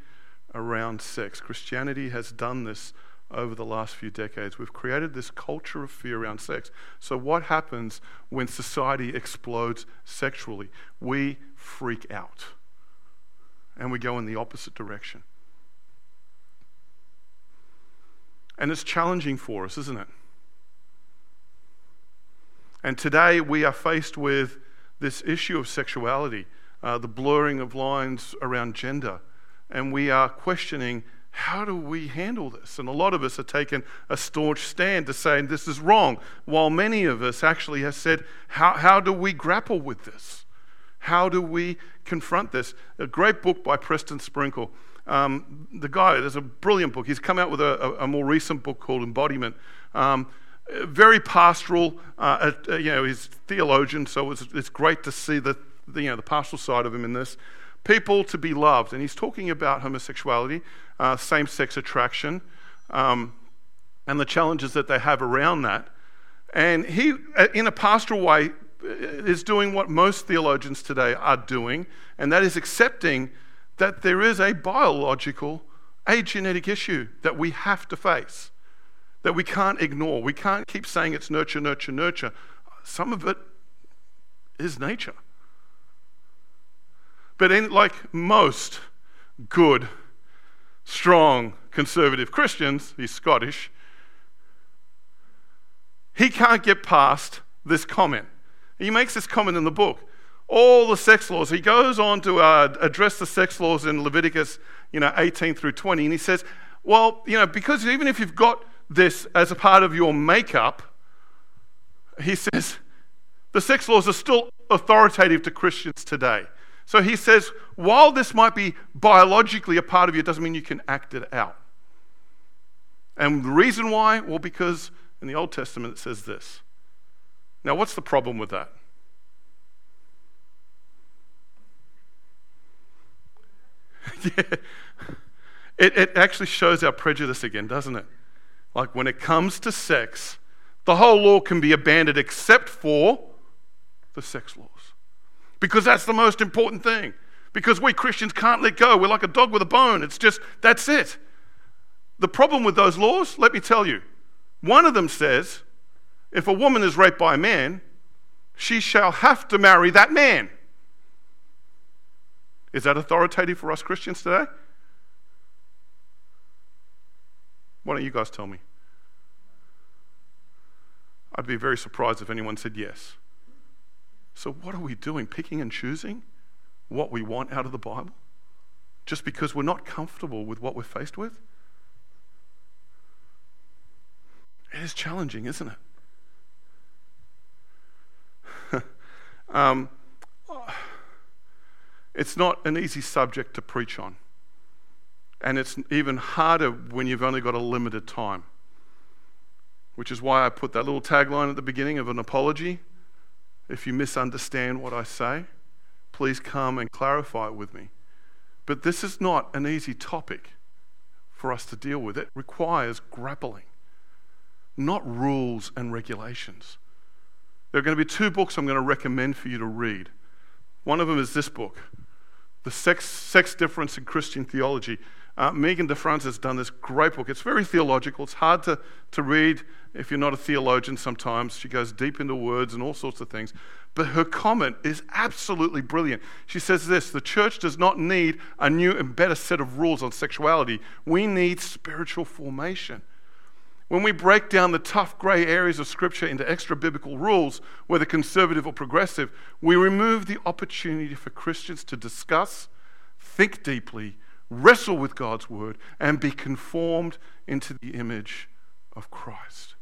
around sex. Christianity has done this over the last few decades. We've created this culture of fear around sex. So, what happens when society explodes sexually? We freak out and we go in the opposite direction. And it's challenging for us, isn't it? And today we are faced with this issue of sexuality, uh, the blurring of lines around gender, and we are questioning how do we handle this? And a lot of us have taken a staunch stand to saying this is wrong, while many of us actually have said, how, how do we grapple with this? How do we confront this? A great book by Preston Sprinkle. Um, the guy, there's a brilliant book. He's come out with a, a, a more recent book called Embodiment. Um, very pastoral. Uh, uh, you know, he's theologian, so it's, it's great to see the, the, you know, the pastoral side of him in this. People to be loved. And he's talking about homosexuality, uh, same sex attraction, um, and the challenges that they have around that. And he, uh, in a pastoral way, is doing what most theologians today are doing, and that is accepting that there is a biological, a genetic issue that we have to face, that we can't ignore. We can't keep saying it's nurture, nurture, nurture. Some of it is nature. But in, like most good, strong, conservative Christians, he's Scottish, he can't get past this comment. He makes this comment in the book. All the sex laws. He goes on to uh, address the sex laws in Leviticus, you know, 18 through 20, and he says, well, you know, because even if you've got this as a part of your makeup, he says, the sex laws are still authoritative to Christians today. So he says, while this might be biologically a part of you, it doesn't mean you can act it out. And the reason why? Well, because in the Old Testament it says this now, what's the problem with that? It, it actually shows our prejudice again, doesn't it? Like when it comes to sex, the whole law can be abandoned except for the sex laws. Because that's the most important thing. Because we Christians can't let go. We're like a dog with a bone. It's just, that's it. The problem with those laws, let me tell you, one of them says if a woman is raped by a man, she shall have to marry that man. Is that authoritative for us Christians today? Why don't you guys tell me? I'd be very surprised if anyone said yes. So, what are we doing? Picking and choosing what we want out of the Bible? Just because we're not comfortable with what we're faced with? It is challenging, isn't it? Um, it's not an easy subject to preach on. And it's even harder when you've only got a limited time. Which is why I put that little tagline at the beginning of an apology. If you misunderstand what I say, please come and clarify it with me. But this is not an easy topic for us to deal with. It requires grappling, not rules and regulations. There are going to be two books I'm going to recommend for you to read. One of them is this book, The Sex, Sex Difference in Christian Theology. Uh, Megan DeFranza has done this great book. It's very theological. It's hard to, to read if you're not a theologian sometimes. She goes deep into words and all sorts of things. But her comment is absolutely brilliant. She says this The church does not need a new and better set of rules on sexuality, we need spiritual formation. When we break down the tough grey areas of Scripture into extra biblical rules, whether conservative or progressive, we remove the opportunity for Christians to discuss, think deeply, wrestle with God's Word, and be conformed into the image of Christ.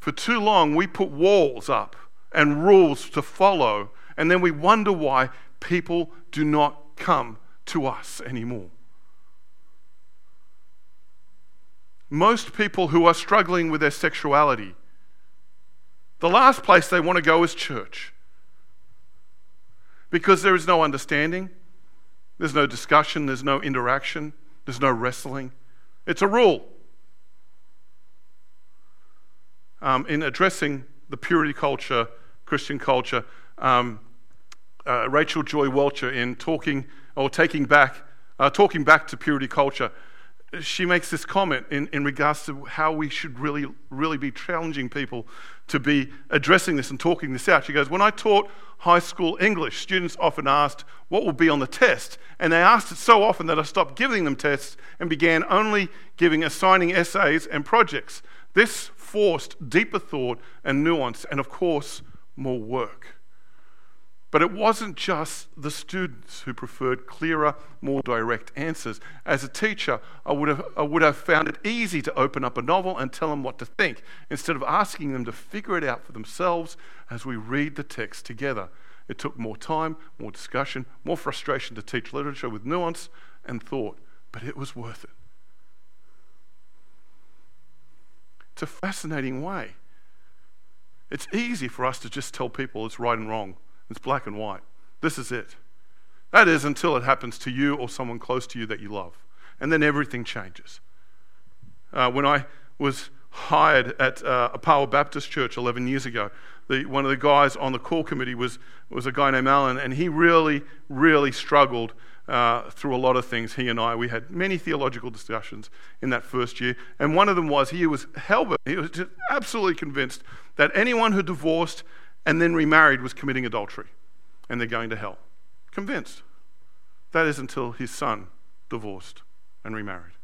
For too long, we put walls up and rules to follow, and then we wonder why people do not come to us anymore. Most people who are struggling with their sexuality, the last place they want to go is church. Because there is no understanding, there's no discussion, there's no interaction, there's no wrestling. It's a rule. Um, in addressing the purity culture, Christian culture, um, uh, Rachel Joy Welcher, in talking or taking back, uh, talking back to purity culture, she makes this comment in, in regards to how we should really, really be challenging people to be addressing this and talking this out. She goes, When I taught high school English, students often asked what will be on the test. And they asked it so often that I stopped giving them tests and began only giving assigning essays and projects. This forced deeper thought and nuance, and of course, more work. But it wasn't just the students who preferred clearer, more direct answers. As a teacher, I would, have, I would have found it easy to open up a novel and tell them what to think, instead of asking them to figure it out for themselves as we read the text together. It took more time, more discussion, more frustration to teach literature with nuance and thought, but it was worth it. It's a fascinating way. It's easy for us to just tell people it's right and wrong it's black and white. This is it. That is until it happens to you or someone close to you that you love. And then everything changes. Uh, when I was hired at uh, Power Baptist Church 11 years ago, the, one of the guys on the call committee was, was a guy named Alan, and he really, really struggled uh, through a lot of things. He and I, we had many theological discussions in that first year, and one of them was he was hell he was just absolutely convinced that anyone who divorced and then remarried was committing adultery and they're going to hell. Convinced. That is until his son divorced and remarried.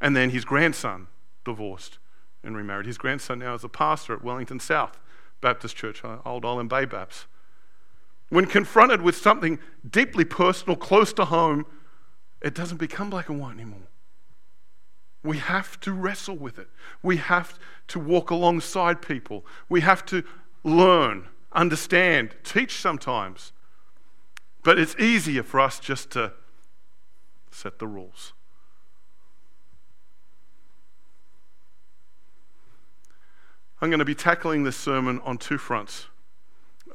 And then his grandson divorced and remarried. His grandson now is a pastor at Wellington South Baptist Church, uh, Old Island Bay Baps. When confronted with something deeply personal, close to home, it doesn't become black and white anymore. We have to wrestle with it. We have to walk alongside people. We have to learn, understand, teach sometimes. But it's easier for us just to set the rules. I'm going to be tackling this sermon on two fronts.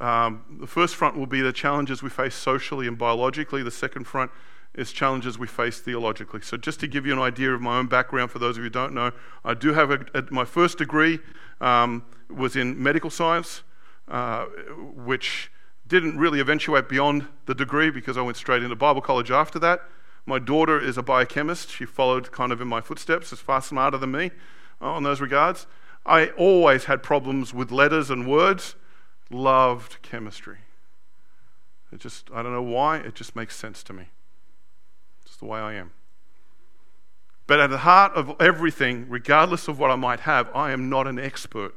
Um, the first front will be the challenges we face socially and biologically. The second front is challenges we face theologically. So, just to give you an idea of my own background, for those of you who don't know, I do have a, a, my first degree um, was in medical science, uh, which didn't really eventuate beyond the degree because I went straight into Bible college after that. My daughter is a biochemist. She followed kind of in my footsteps, is far smarter than me uh, on those regards. I always had problems with letters and words, loved chemistry. It just, I don't know why, it just makes sense to me. It's the way I am. But at the heart of everything, regardless of what I might have, I am not an expert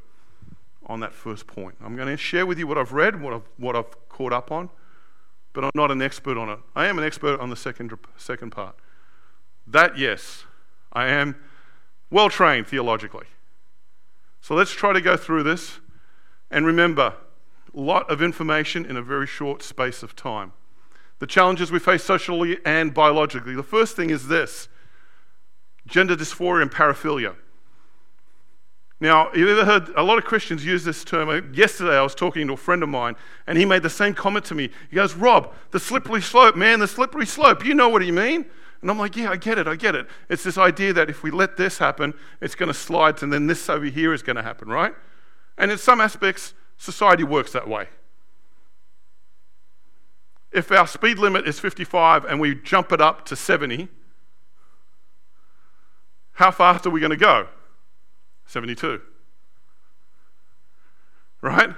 on that first point. I'm going to share with you what I've read, what I've, what I've caught up on, but I'm not an expert on it. I am an expert on the second, second part. That, yes, I am well trained theologically. So let's try to go through this and remember a lot of information in a very short space of time. The challenges we face socially and biologically. The first thing is this gender dysphoria and paraphilia. Now, you've ever heard a lot of Christians use this term? Yesterday, I was talking to a friend of mine, and he made the same comment to me. He goes, Rob, the slippery slope, man, the slippery slope. You know what you mean? And I'm like, yeah, I get it, I get it. It's this idea that if we let this happen, it's going to slide, and then this over here is going to happen, right? And in some aspects, society works that way. If our speed limit is 55 and we jump it up to 70, how fast are we going to go? 72. Right?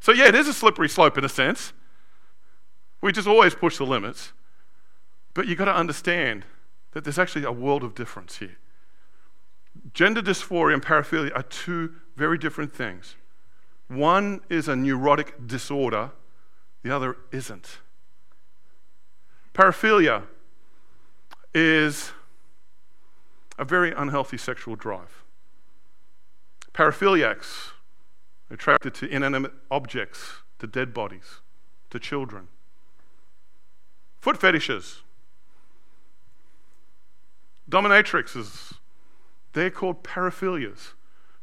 So, yeah, it is a slippery slope in a sense. We just always push the limits. But you've got to understand that there's actually a world of difference here. Gender dysphoria and paraphilia are two very different things. One is a neurotic disorder, the other isn't. Paraphilia is a very unhealthy sexual drive. Paraphiliacs, attracted to inanimate objects, to dead bodies, to children. Foot fetishes. Dominatrixes. They're called paraphilias.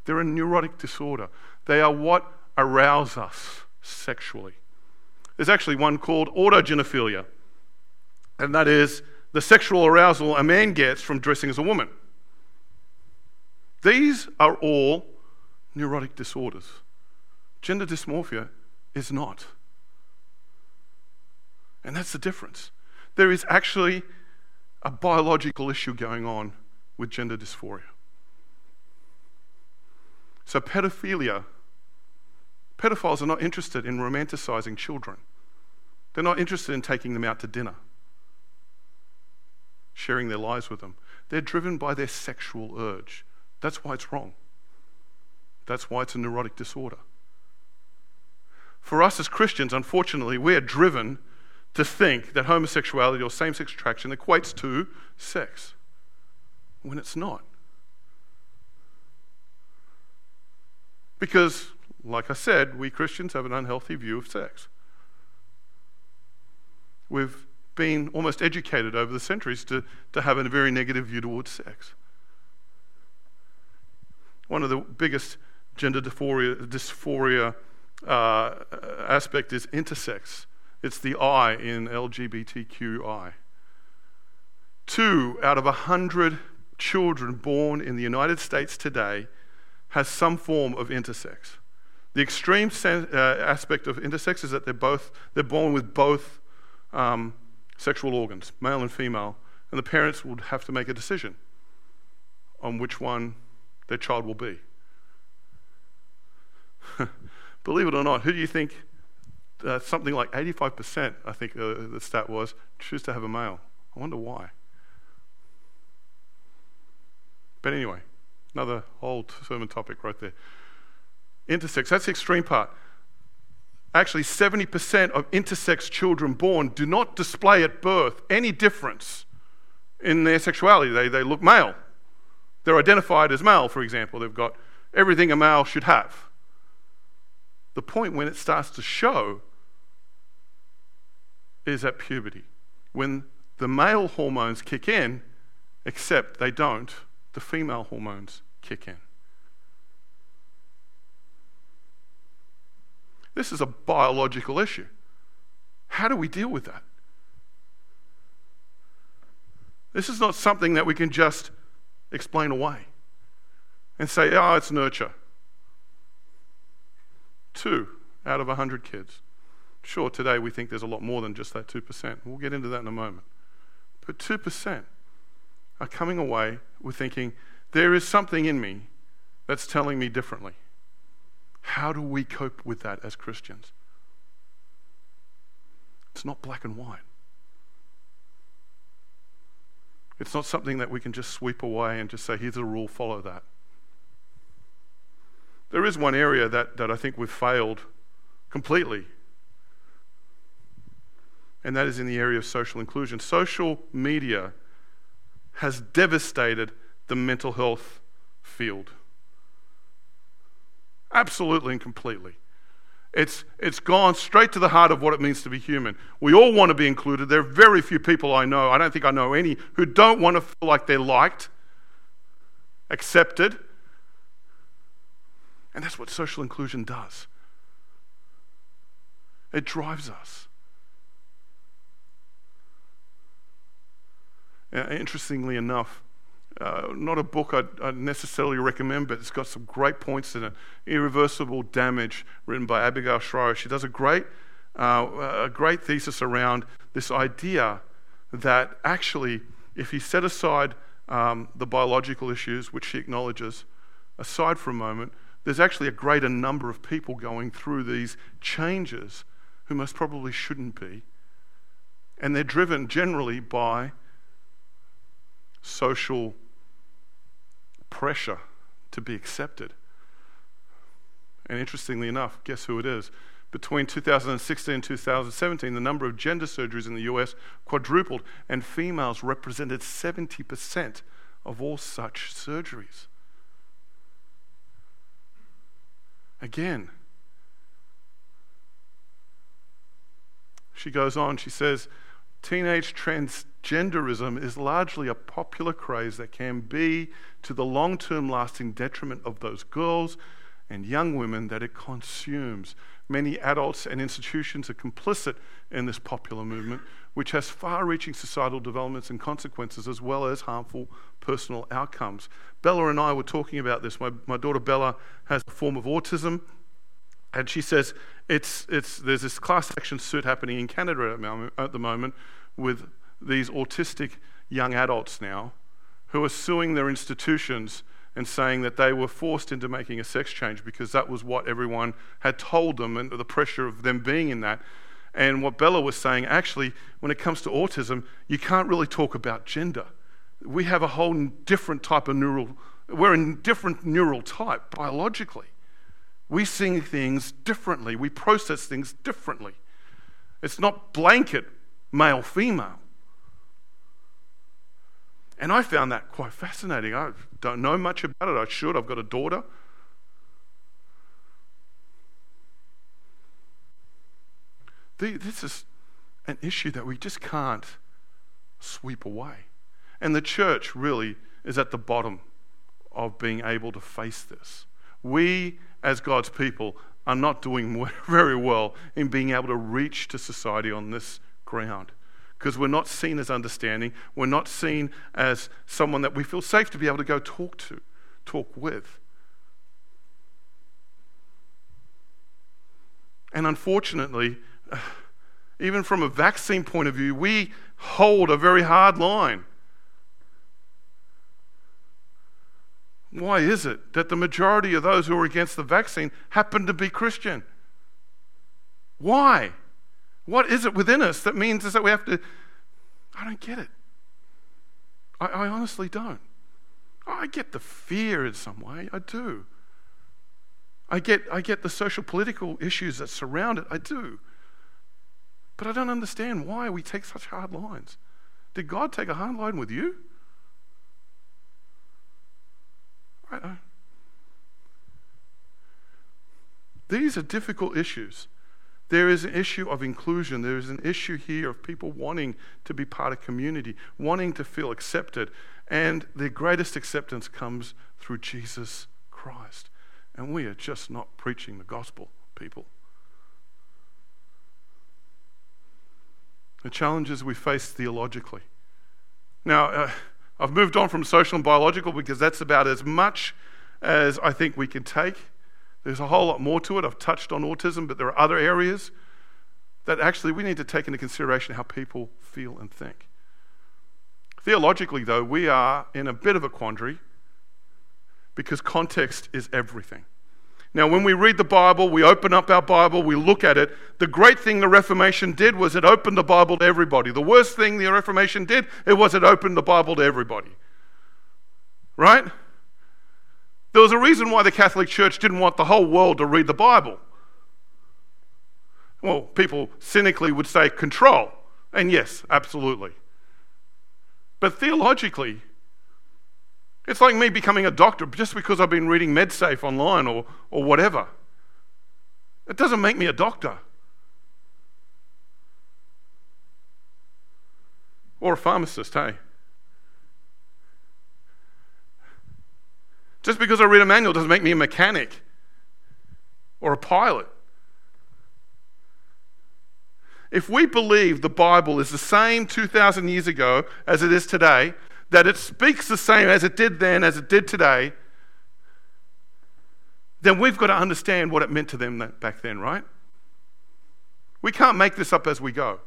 They're a neurotic disorder. They are what arouse us sexually. There's actually one called autogynephilia, and that is the sexual arousal a man gets from dressing as a woman. These are all neurotic disorders. Gender dysmorphia is not. And that's the difference. There is actually a biological issue going on with gender dysphoria. So, pedophilia, pedophiles are not interested in romanticizing children. They're not interested in taking them out to dinner, sharing their lives with them. They're driven by their sexual urge. That's why it's wrong. That's why it's a neurotic disorder. For us as Christians, unfortunately, we are driven to think that homosexuality or same sex attraction equates to sex when it's not. Because, like I said, we Christians have an unhealthy view of sex. We've been almost educated over the centuries to, to have a very negative view towards sex. One of the biggest gender dysphoria, dysphoria uh, aspect is intersex. It's the I in LGBTQI. Two out of a hundred children born in the United States today has some form of intersex. The extreme sen- uh, aspect of intersex is that they're both they're born with both um, sexual organs, male and female, and the parents would have to make a decision on which one their child will be. Believe it or not, who do you think? Uh, something like 85%, I think uh, the stat was, choose to have a male. I wonder why. But anyway, another old sermon topic right there. Intersex, that's the extreme part. Actually, 70% of intersex children born do not display at birth any difference in their sexuality. They, they look male. They're identified as male, for example. They've got everything a male should have. The point when it starts to show is at puberty. When the male hormones kick in, except they don't, the female hormones kick in. This is a biological issue. How do we deal with that? This is not something that we can just explain away and say, oh, it's nurture. Two out of 100 kids. Sure, today we think there's a lot more than just that 2%. We'll get into that in a moment. But 2% are coming away with thinking, there is something in me that's telling me differently. How do we cope with that as Christians? It's not black and white. It's not something that we can just sweep away and just say, here's a rule, follow that. There is one area that, that I think we've failed completely, and that is in the area of social inclusion. Social media has devastated the mental health field. Absolutely and completely. It's, it's gone straight to the heart of what it means to be human. We all want to be included. There are very few people I know, I don't think I know any, who don't want to feel like they're liked, accepted, and that's what social inclusion does it drives us. Uh, interestingly enough, uh, not a book I'd, I'd, necessarily recommend, but it's got some great points in it. Irreversible Damage, written by Abigail Shrier. She does a great, uh, a great thesis around this idea that actually, if you set aside um, the biological issues, which she acknowledges, aside for a moment, there's actually a greater number of people going through these changes who most probably shouldn't be. And they're driven generally by social pressure to be accepted. And interestingly enough, guess who it is? Between 2016 and 2017, the number of gender surgeries in the US quadrupled, and females represented 70% of all such surgeries. Again. She goes on, she says, teenage transgenderism is largely a popular craze that can be to the long term lasting detriment of those girls and young women that it consumes. Many adults and institutions are complicit in this popular movement, which has far reaching societal developments and consequences as well as harmful personal outcomes. Bella and I were talking about this. My, my daughter Bella has a form of autism, and she says it's, it's, there's this class action suit happening in Canada at the moment with these autistic young adults now who are suing their institutions and saying that they were forced into making a sex change because that was what everyone had told them and the pressure of them being in that. And what Bella was saying, actually, when it comes to autism, you can't really talk about gender. We have a whole different type of neural, we're in different neural type biologically. We see things differently, we process things differently. It's not blanket male female. And I found that quite fascinating. I don't know much about it. I should. I've got a daughter. This is an issue that we just can't sweep away. And the church really is at the bottom of being able to face this. We, as God's people, are not doing very well in being able to reach to society on this ground because we're not seen as understanding. We're not seen as someone that we feel safe to be able to go talk to, talk with. And unfortunately, even from a vaccine point of view, we hold a very hard line. Why is it that the majority of those who are against the vaccine happen to be Christian? Why? What is it within us that means is that we have to? I don't get it. I, I honestly don't. I get the fear in some way. I do. I get, I get the social political issues that surround it. I do. But I don't understand why we take such hard lines. Did God take a hard line with you? I, these are difficult issues. There is an issue of inclusion. There is an issue here of people wanting to be part of community, wanting to feel accepted. And their greatest acceptance comes through Jesus Christ. And we are just not preaching the gospel, people. The challenges we face theologically. Now, uh, I've moved on from social and biological because that's about as much as I think we can take. There's a whole lot more to it. I've touched on autism, but there are other areas that actually we need to take into consideration how people feel and think. Theologically, though, we are in a bit of a quandary because context is everything. Now, when we read the Bible, we open up our Bible, we look at it. The great thing the Reformation did was it opened the Bible to everybody. The worst thing the Reformation did, it was it opened the Bible to everybody. Right? There was a reason why the Catholic Church didn't want the whole world to read the Bible. Well, people cynically would say control. And yes, absolutely. But theologically, it's like me becoming a doctor just because I've been reading MedSafe online or, or whatever. It doesn't make me a doctor. Or a pharmacist, hey? Just because I read a manual doesn't make me a mechanic or a pilot. If we believe the Bible is the same 2,000 years ago as it is today, that it speaks the same as it did then, as it did today, then we've got to understand what it meant to them back then, right? We can't make this up as we go.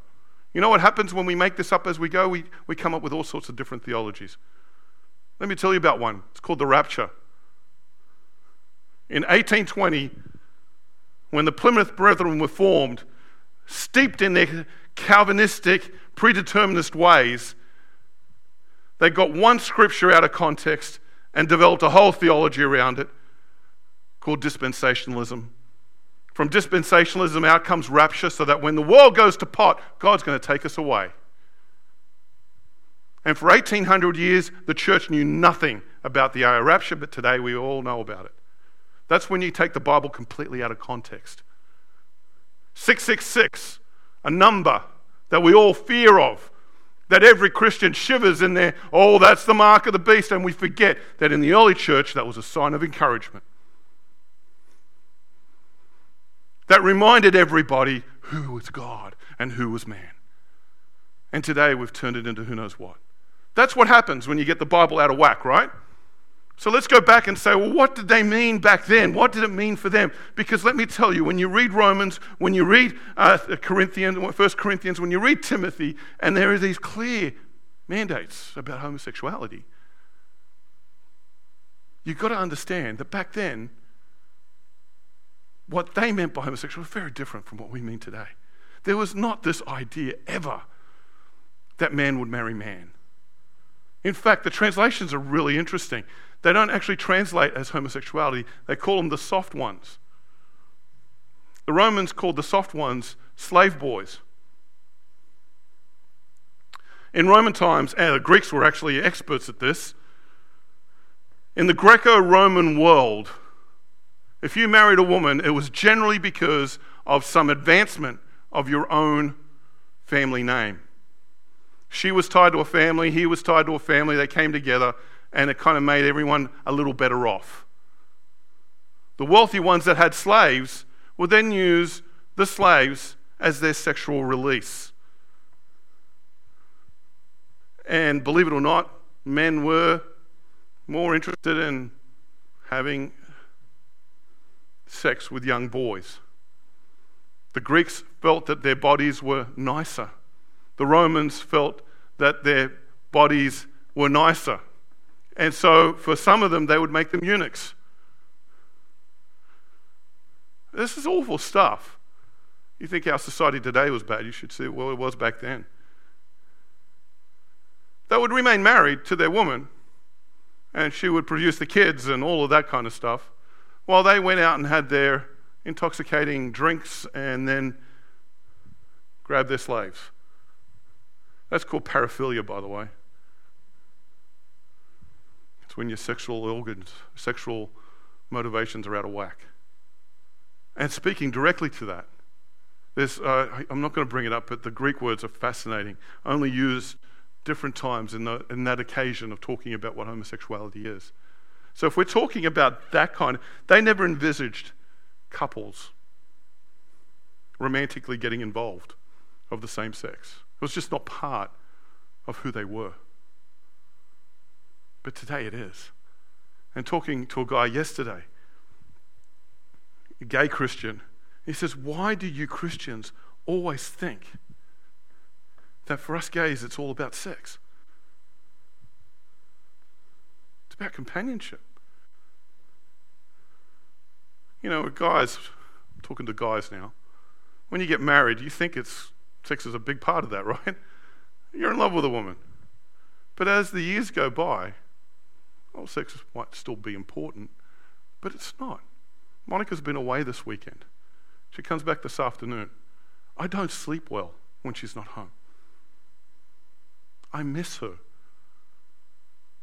You know what happens when we make this up as we go? We, we come up with all sorts of different theologies. Let me tell you about one. It's called the rapture. In 1820, when the Plymouth Brethren were formed, steeped in their Calvinistic, predeterminist ways, they got one scripture out of context and developed a whole theology around it called dispensationalism. From dispensationalism out comes rapture, so that when the world goes to pot, God's going to take us away. And for 1800 years, the church knew nothing about the rapture, but today we all know about it. That's when you take the Bible completely out of context. 666, a number that we all fear of, that every Christian shivers in there. Oh, that's the mark of the beast. And we forget that in the early church, that was a sign of encouragement. That reminded everybody who was God and who was man. And today we've turned it into who knows what. That's what happens when you get the Bible out of whack, right? So let's go back and say, well, what did they mean back then? What did it mean for them? Because let me tell you, when you read Romans, when you read uh, Corinthians, First Corinthians, when you read Timothy, and there are these clear mandates about homosexuality, you've got to understand that back then, what they meant by homosexual was very different from what we mean today. There was not this idea ever that man would marry man. In fact, the translations are really interesting. They don't actually translate as homosexuality, they call them the soft ones. The Romans called the soft ones slave boys. In Roman times, and the Greeks were actually experts at this, in the Greco Roman world, if you married a woman, it was generally because of some advancement of your own family name. She was tied to a family, he was tied to a family, they came together, and it kind of made everyone a little better off. The wealthy ones that had slaves would then use the slaves as their sexual release. And believe it or not, men were more interested in having sex with young boys. The Greeks felt that their bodies were nicer. The Romans felt that their bodies were nicer. And so, for some of them, they would make them eunuchs. This is awful stuff. You think our society today was bad, you should see, well, it was back then. They would remain married to their woman, and she would produce the kids and all of that kind of stuff, while they went out and had their intoxicating drinks and then grabbed their slaves. That's called paraphilia, by the way when your sexual organs, sexual motivations are out of whack. And speaking directly to that, uh, I'm not going to bring it up, but the Greek words are fascinating, only used different times in, the, in that occasion of talking about what homosexuality is. So if we're talking about that kind, they never envisaged couples romantically getting involved of the same sex. It was just not part of who they were. But today it is. And talking to a guy yesterday, a gay Christian, he says, Why do you Christians always think that for us gays it's all about sex? It's about companionship. You know, guys, I'm talking to guys now, when you get married, you think it's sex is a big part of that, right? You're in love with a woman. But as the years go by, well, sex might still be important, but it's not. Monica's been away this weekend. She comes back this afternoon. I don't sleep well when she's not home. I miss her.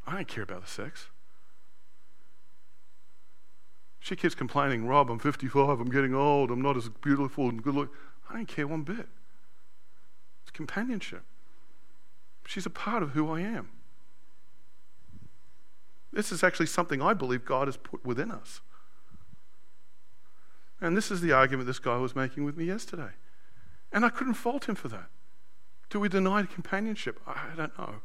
I don't care about the sex. She keeps complaining, Rob, I'm 55, I'm getting old, I'm not as beautiful and good looking. I don't care one bit. It's companionship. She's a part of who I am. This is actually something I believe God has put within us. And this is the argument this guy was making with me yesterday. And I couldn't fault him for that. Do we deny companionship? I don't know.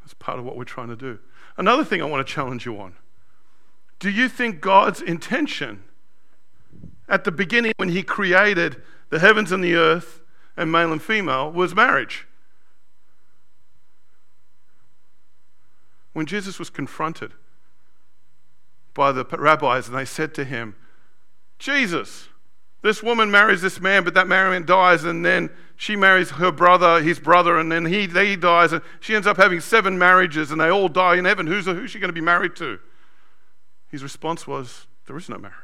That's part of what we're trying to do. Another thing I want to challenge you on. Do you think God's intention at the beginning when he created the heavens and the earth and male and female was marriage? When Jesus was confronted by the rabbis and they said to him, Jesus, this woman marries this man, but that man dies, and then she marries her brother, his brother, and then he, he dies, and she ends up having seven marriages, and they all die in heaven. Who's, who's she going to be married to? His response was, There is no marriage.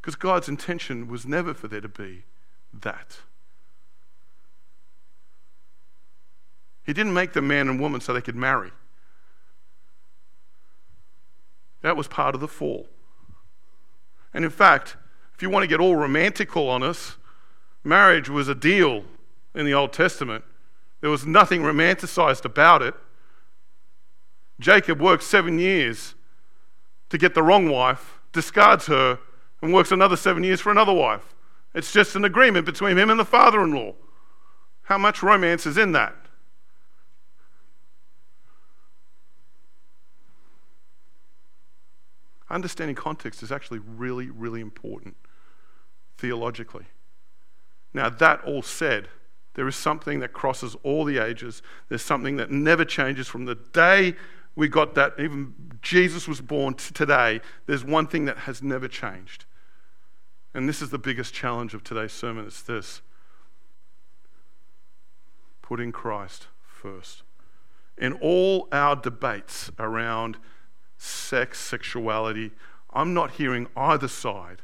Because God's intention was never for there to be that. He didn't make the man and woman so they could marry. That was part of the fall. And in fact, if you want to get all romantical on us, marriage was a deal in the Old Testament. There was nothing romanticized about it. Jacob works seven years to get the wrong wife, discards her, and works another seven years for another wife. It's just an agreement between him and the father in law. How much romance is in that? Understanding context is actually really, really important theologically. Now, that all said, there is something that crosses all the ages. There's something that never changes from the day we got that, even Jesus was born to today. There's one thing that has never changed. And this is the biggest challenge of today's sermon it's this putting Christ first. In all our debates around sex, sexuality, I'm not hearing either side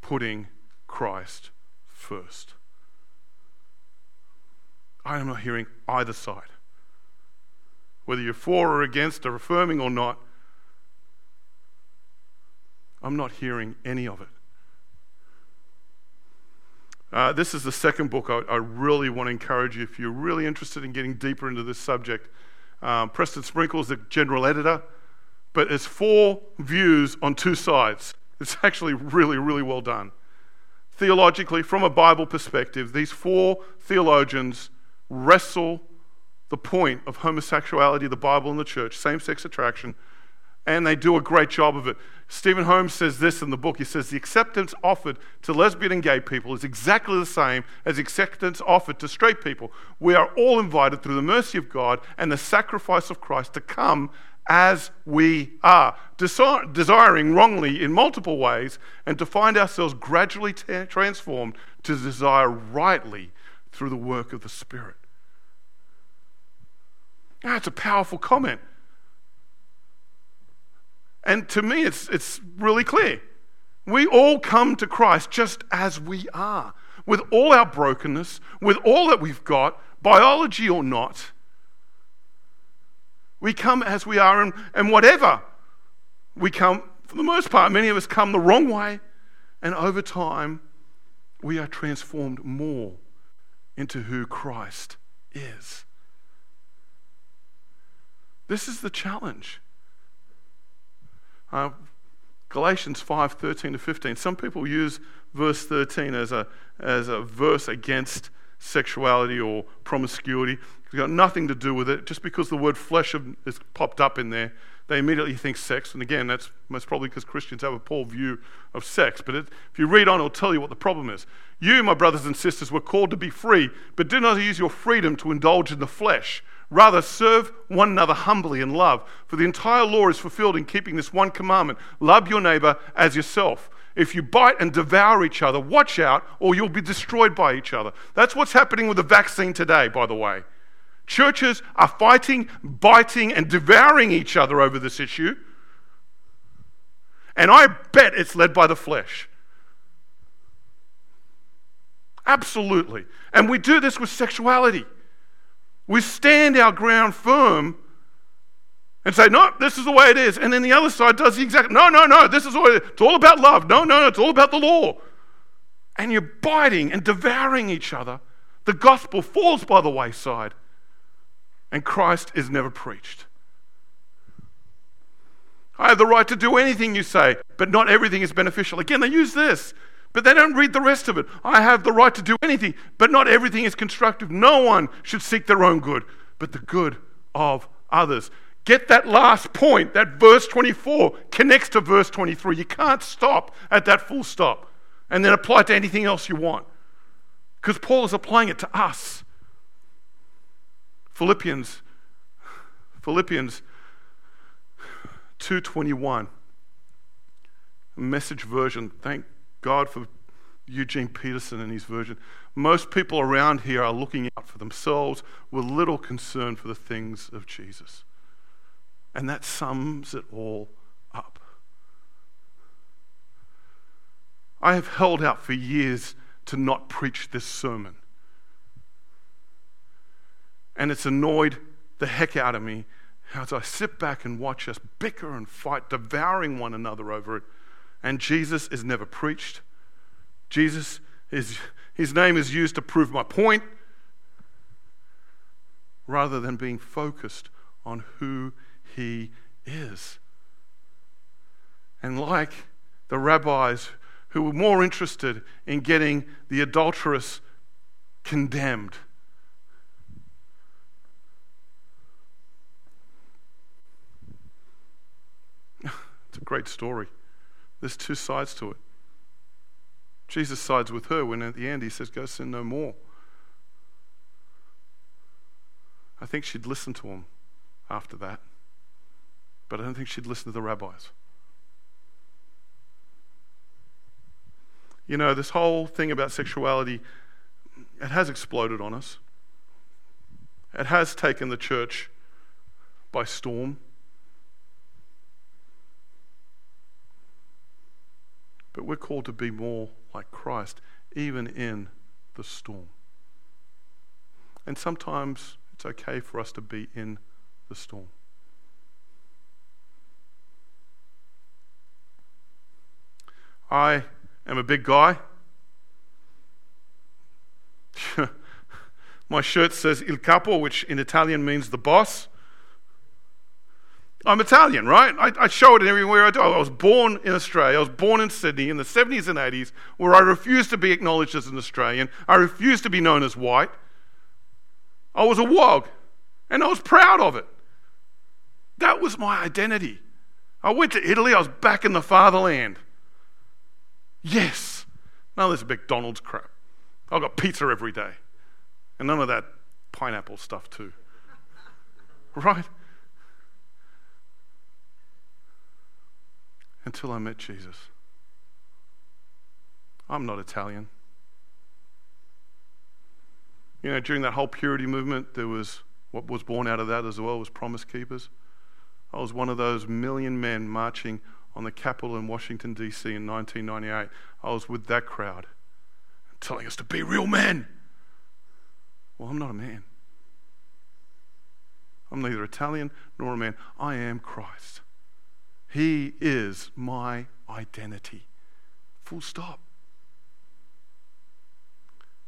putting Christ first. I am not hearing either side. Whether you're for or against or affirming or not, I'm not hearing any of it. Uh, this is the second book I, I, really want to encourage you if you're really interested in getting deeper into this subject. Um, Preston Sprinkle is the general editor but it's four views on two sides. It's actually really, really well done. Theologically, from a Bible perspective, these four theologians wrestle the point of homosexuality, the Bible, and the church, same sex attraction, and they do a great job of it. Stephen Holmes says this in the book. He says, The acceptance offered to lesbian and gay people is exactly the same as acceptance offered to straight people. We are all invited through the mercy of God and the sacrifice of Christ to come as we are, desiring wrongly in multiple ways, and to find ourselves gradually t- transformed to desire rightly through the work of the Spirit. That's a powerful comment. And to me, it's, it's really clear. We all come to Christ just as we are, with all our brokenness, with all that we've got, biology or not. We come as we are, and, and whatever we come, for the most part, many of us come the wrong way, and over time, we are transformed more into who Christ is. This is the challenge. Uh, Galatians 5 13 to 15. Some people use verse 13 as a, as a verse against sexuality or promiscuity. It's got nothing to do with it. Just because the word flesh has popped up in there, they immediately think sex. And again, that's most probably because Christians have a poor view of sex. But it, if you read on, it'll tell you what the problem is. You, my brothers and sisters, were called to be free, but do not use your freedom to indulge in the flesh. Rather, serve one another humbly in love. For the entire law is fulfilled in keeping this one commandment love your neighbor as yourself. If you bite and devour each other, watch out, or you'll be destroyed by each other. That's what's happening with the vaccine today, by the way. Churches are fighting, biting, and devouring each other over this issue. And I bet it's led by the flesh. Absolutely. And we do this with sexuality. We stand our ground firm and say, no, this is the way it is. And then the other side does the exact, no, no, no, this is is. It's all about love. No, no, no, it's all about the law. And you're biting and devouring each other. The gospel falls by the wayside and Christ is never preached. I have the right to do anything you say, but not everything is beneficial. Again, they use this, but they don't read the rest of it. I have the right to do anything, but not everything is constructive. No one should seek their own good, but the good of others. Get that last point, that verse 24 connects to verse 23. You can't stop at that full stop and then apply it to anything else you want. Because Paul is applying it to us. Philippians, Philippians 2.21, message version. Thank God for Eugene Peterson and his version. Most people around here are looking out for themselves with little concern for the things of Jesus. And that sums it all up. I have held out for years to not preach this sermon and it's annoyed the heck out of me as I sit back and watch us bicker and fight, devouring one another over it. and Jesus is never preached. Jesus is, his name is used to prove my point rather than being focused on who he is. And like the rabbis who were more interested in getting the adulteress condemned. It's a great story. There's two sides to it. Jesus sides with her when at the end he says, Go sin no more. I think she'd listen to him after that, but I don't think she'd listen to the rabbis. You know, this whole thing about sexuality, it has exploded on us. It has taken the church by storm. But we're called to be more like Christ, even in the storm. And sometimes it's okay for us to be in the storm. I am a big guy. My shirt says Il Capo, which in Italian means the boss. I'm Italian, right? I, I, show it everywhere I do. I was born in Australia. I was born in Sydney in the 70s and 80s, where I refused to be acknowledged as an Australian. I refused to be known as white. I was a wog, and I was proud of it. That was my identity. I went to Italy. I was back in the fatherland. Yes. None of this McDonald's crap. I've got pizza every day, and none of that pineapple stuff too. Right? Until I met Jesus. I'm not Italian. You know, during that whole purity movement, there was what was born out of that as well was Promise Keepers. I was one of those million men marching on the Capitol in Washington, D.C. in 1998. I was with that crowd telling us to be real men. Well, I'm not a man. I'm neither Italian nor a man. I am Christ. He is my identity. Full stop.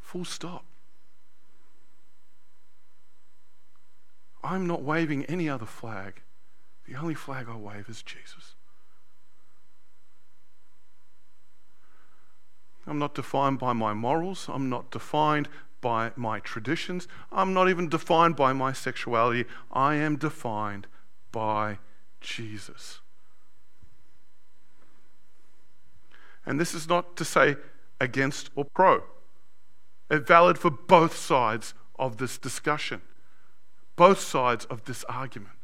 Full stop. I'm not waving any other flag. The only flag I wave is Jesus. I'm not defined by my morals. I'm not defined by my traditions. I'm not even defined by my sexuality. I am defined by Jesus. And this is not to say against or pro. It's valid for both sides of this discussion, both sides of this argument.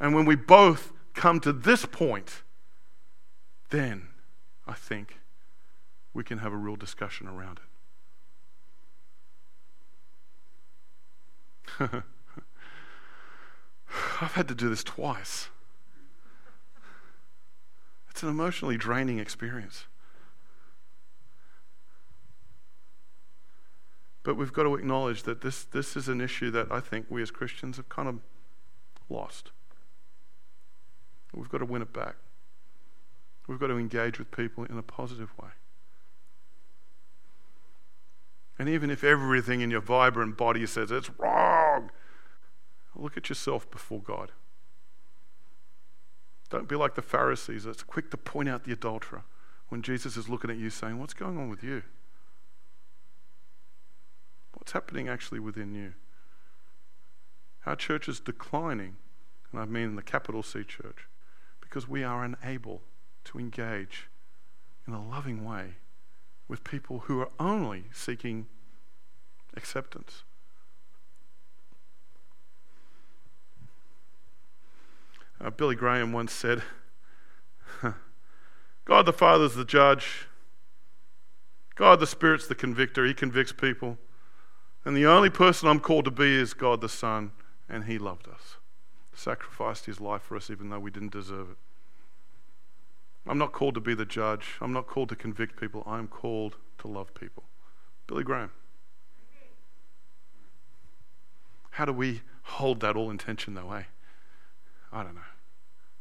And when we both come to this point, then I think we can have a real discussion around it. I've had to do this twice. It's an emotionally draining experience. But we've got to acknowledge that this, this is an issue that I think we as Christians have kind of lost. We've got to win it back. We've got to engage with people in a positive way. And even if everything in your vibrant body says it's wrong, look at yourself before God. Don't be like the Pharisees that's quick to point out the adulterer when Jesus is looking at you saying, What's going on with you? What's happening actually within you? Our church is declining, and I mean the capital C church, because we are unable to engage in a loving way with people who are only seeking acceptance. Uh, Billy Graham once said, God the Father is the judge. God the Spirit's the convictor. He convicts people. And the only person I'm called to be is God the Son, and He loved us, sacrificed His life for us even though we didn't deserve it. I'm not called to be the judge. I'm not called to convict people. I'm called to love people. Billy Graham. How do we hold that all intention, though, eh? I don't know.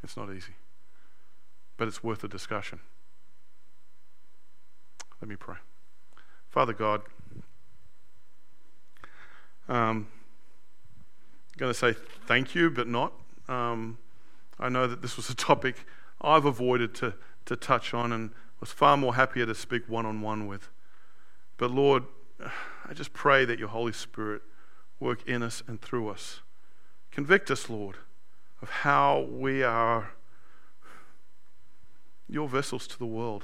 It's not easy, but it's worth a discussion. Let me pray. Father God, um, I'm going to say thank you, but not. Um, I know that this was a topic I've avoided to, to touch on and was far more happier to speak one on one with. But Lord, I just pray that your Holy Spirit work in us and through us. Convict us, Lord, of how we are your vessels to the world.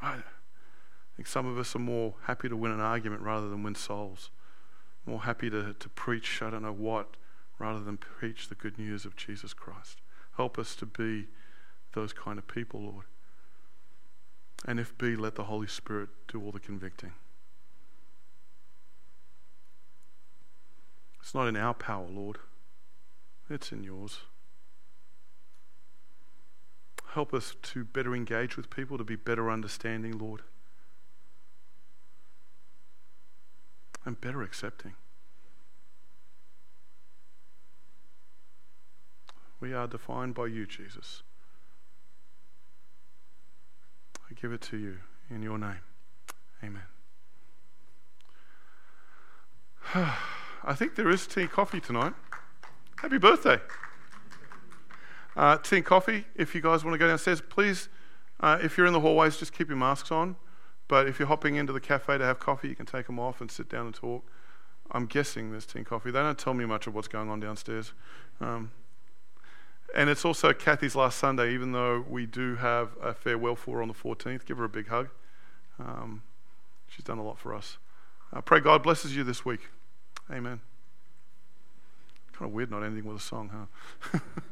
I think some of us are more happy to win an argument rather than win souls, more happy to, to preach, I don't know what, rather than preach the good news of Jesus Christ. Help us to be those kind of people, Lord. And if be, let the Holy Spirit do all the convicting. It's not in our power, Lord, it's in yours. Help us to better engage with people, to be better understanding, Lord, and better accepting. We are defined by you, Jesus. I give it to you in your name. Amen. I think there is tea coffee tonight. Happy birthday. Uh, tea and coffee, if you guys want to go downstairs, please, uh, if you're in the hallways, just keep your masks on. But if you're hopping into the cafe to have coffee, you can take them off and sit down and talk. I'm guessing there's tea and coffee. They don't tell me much of what's going on downstairs. Um, and it's also Kathy's last Sunday, even though we do have a farewell for her on the 14th. Give her a big hug. Um, she's done a lot for us. I pray God blesses you this week. Amen. Kind of weird not ending with a song, huh?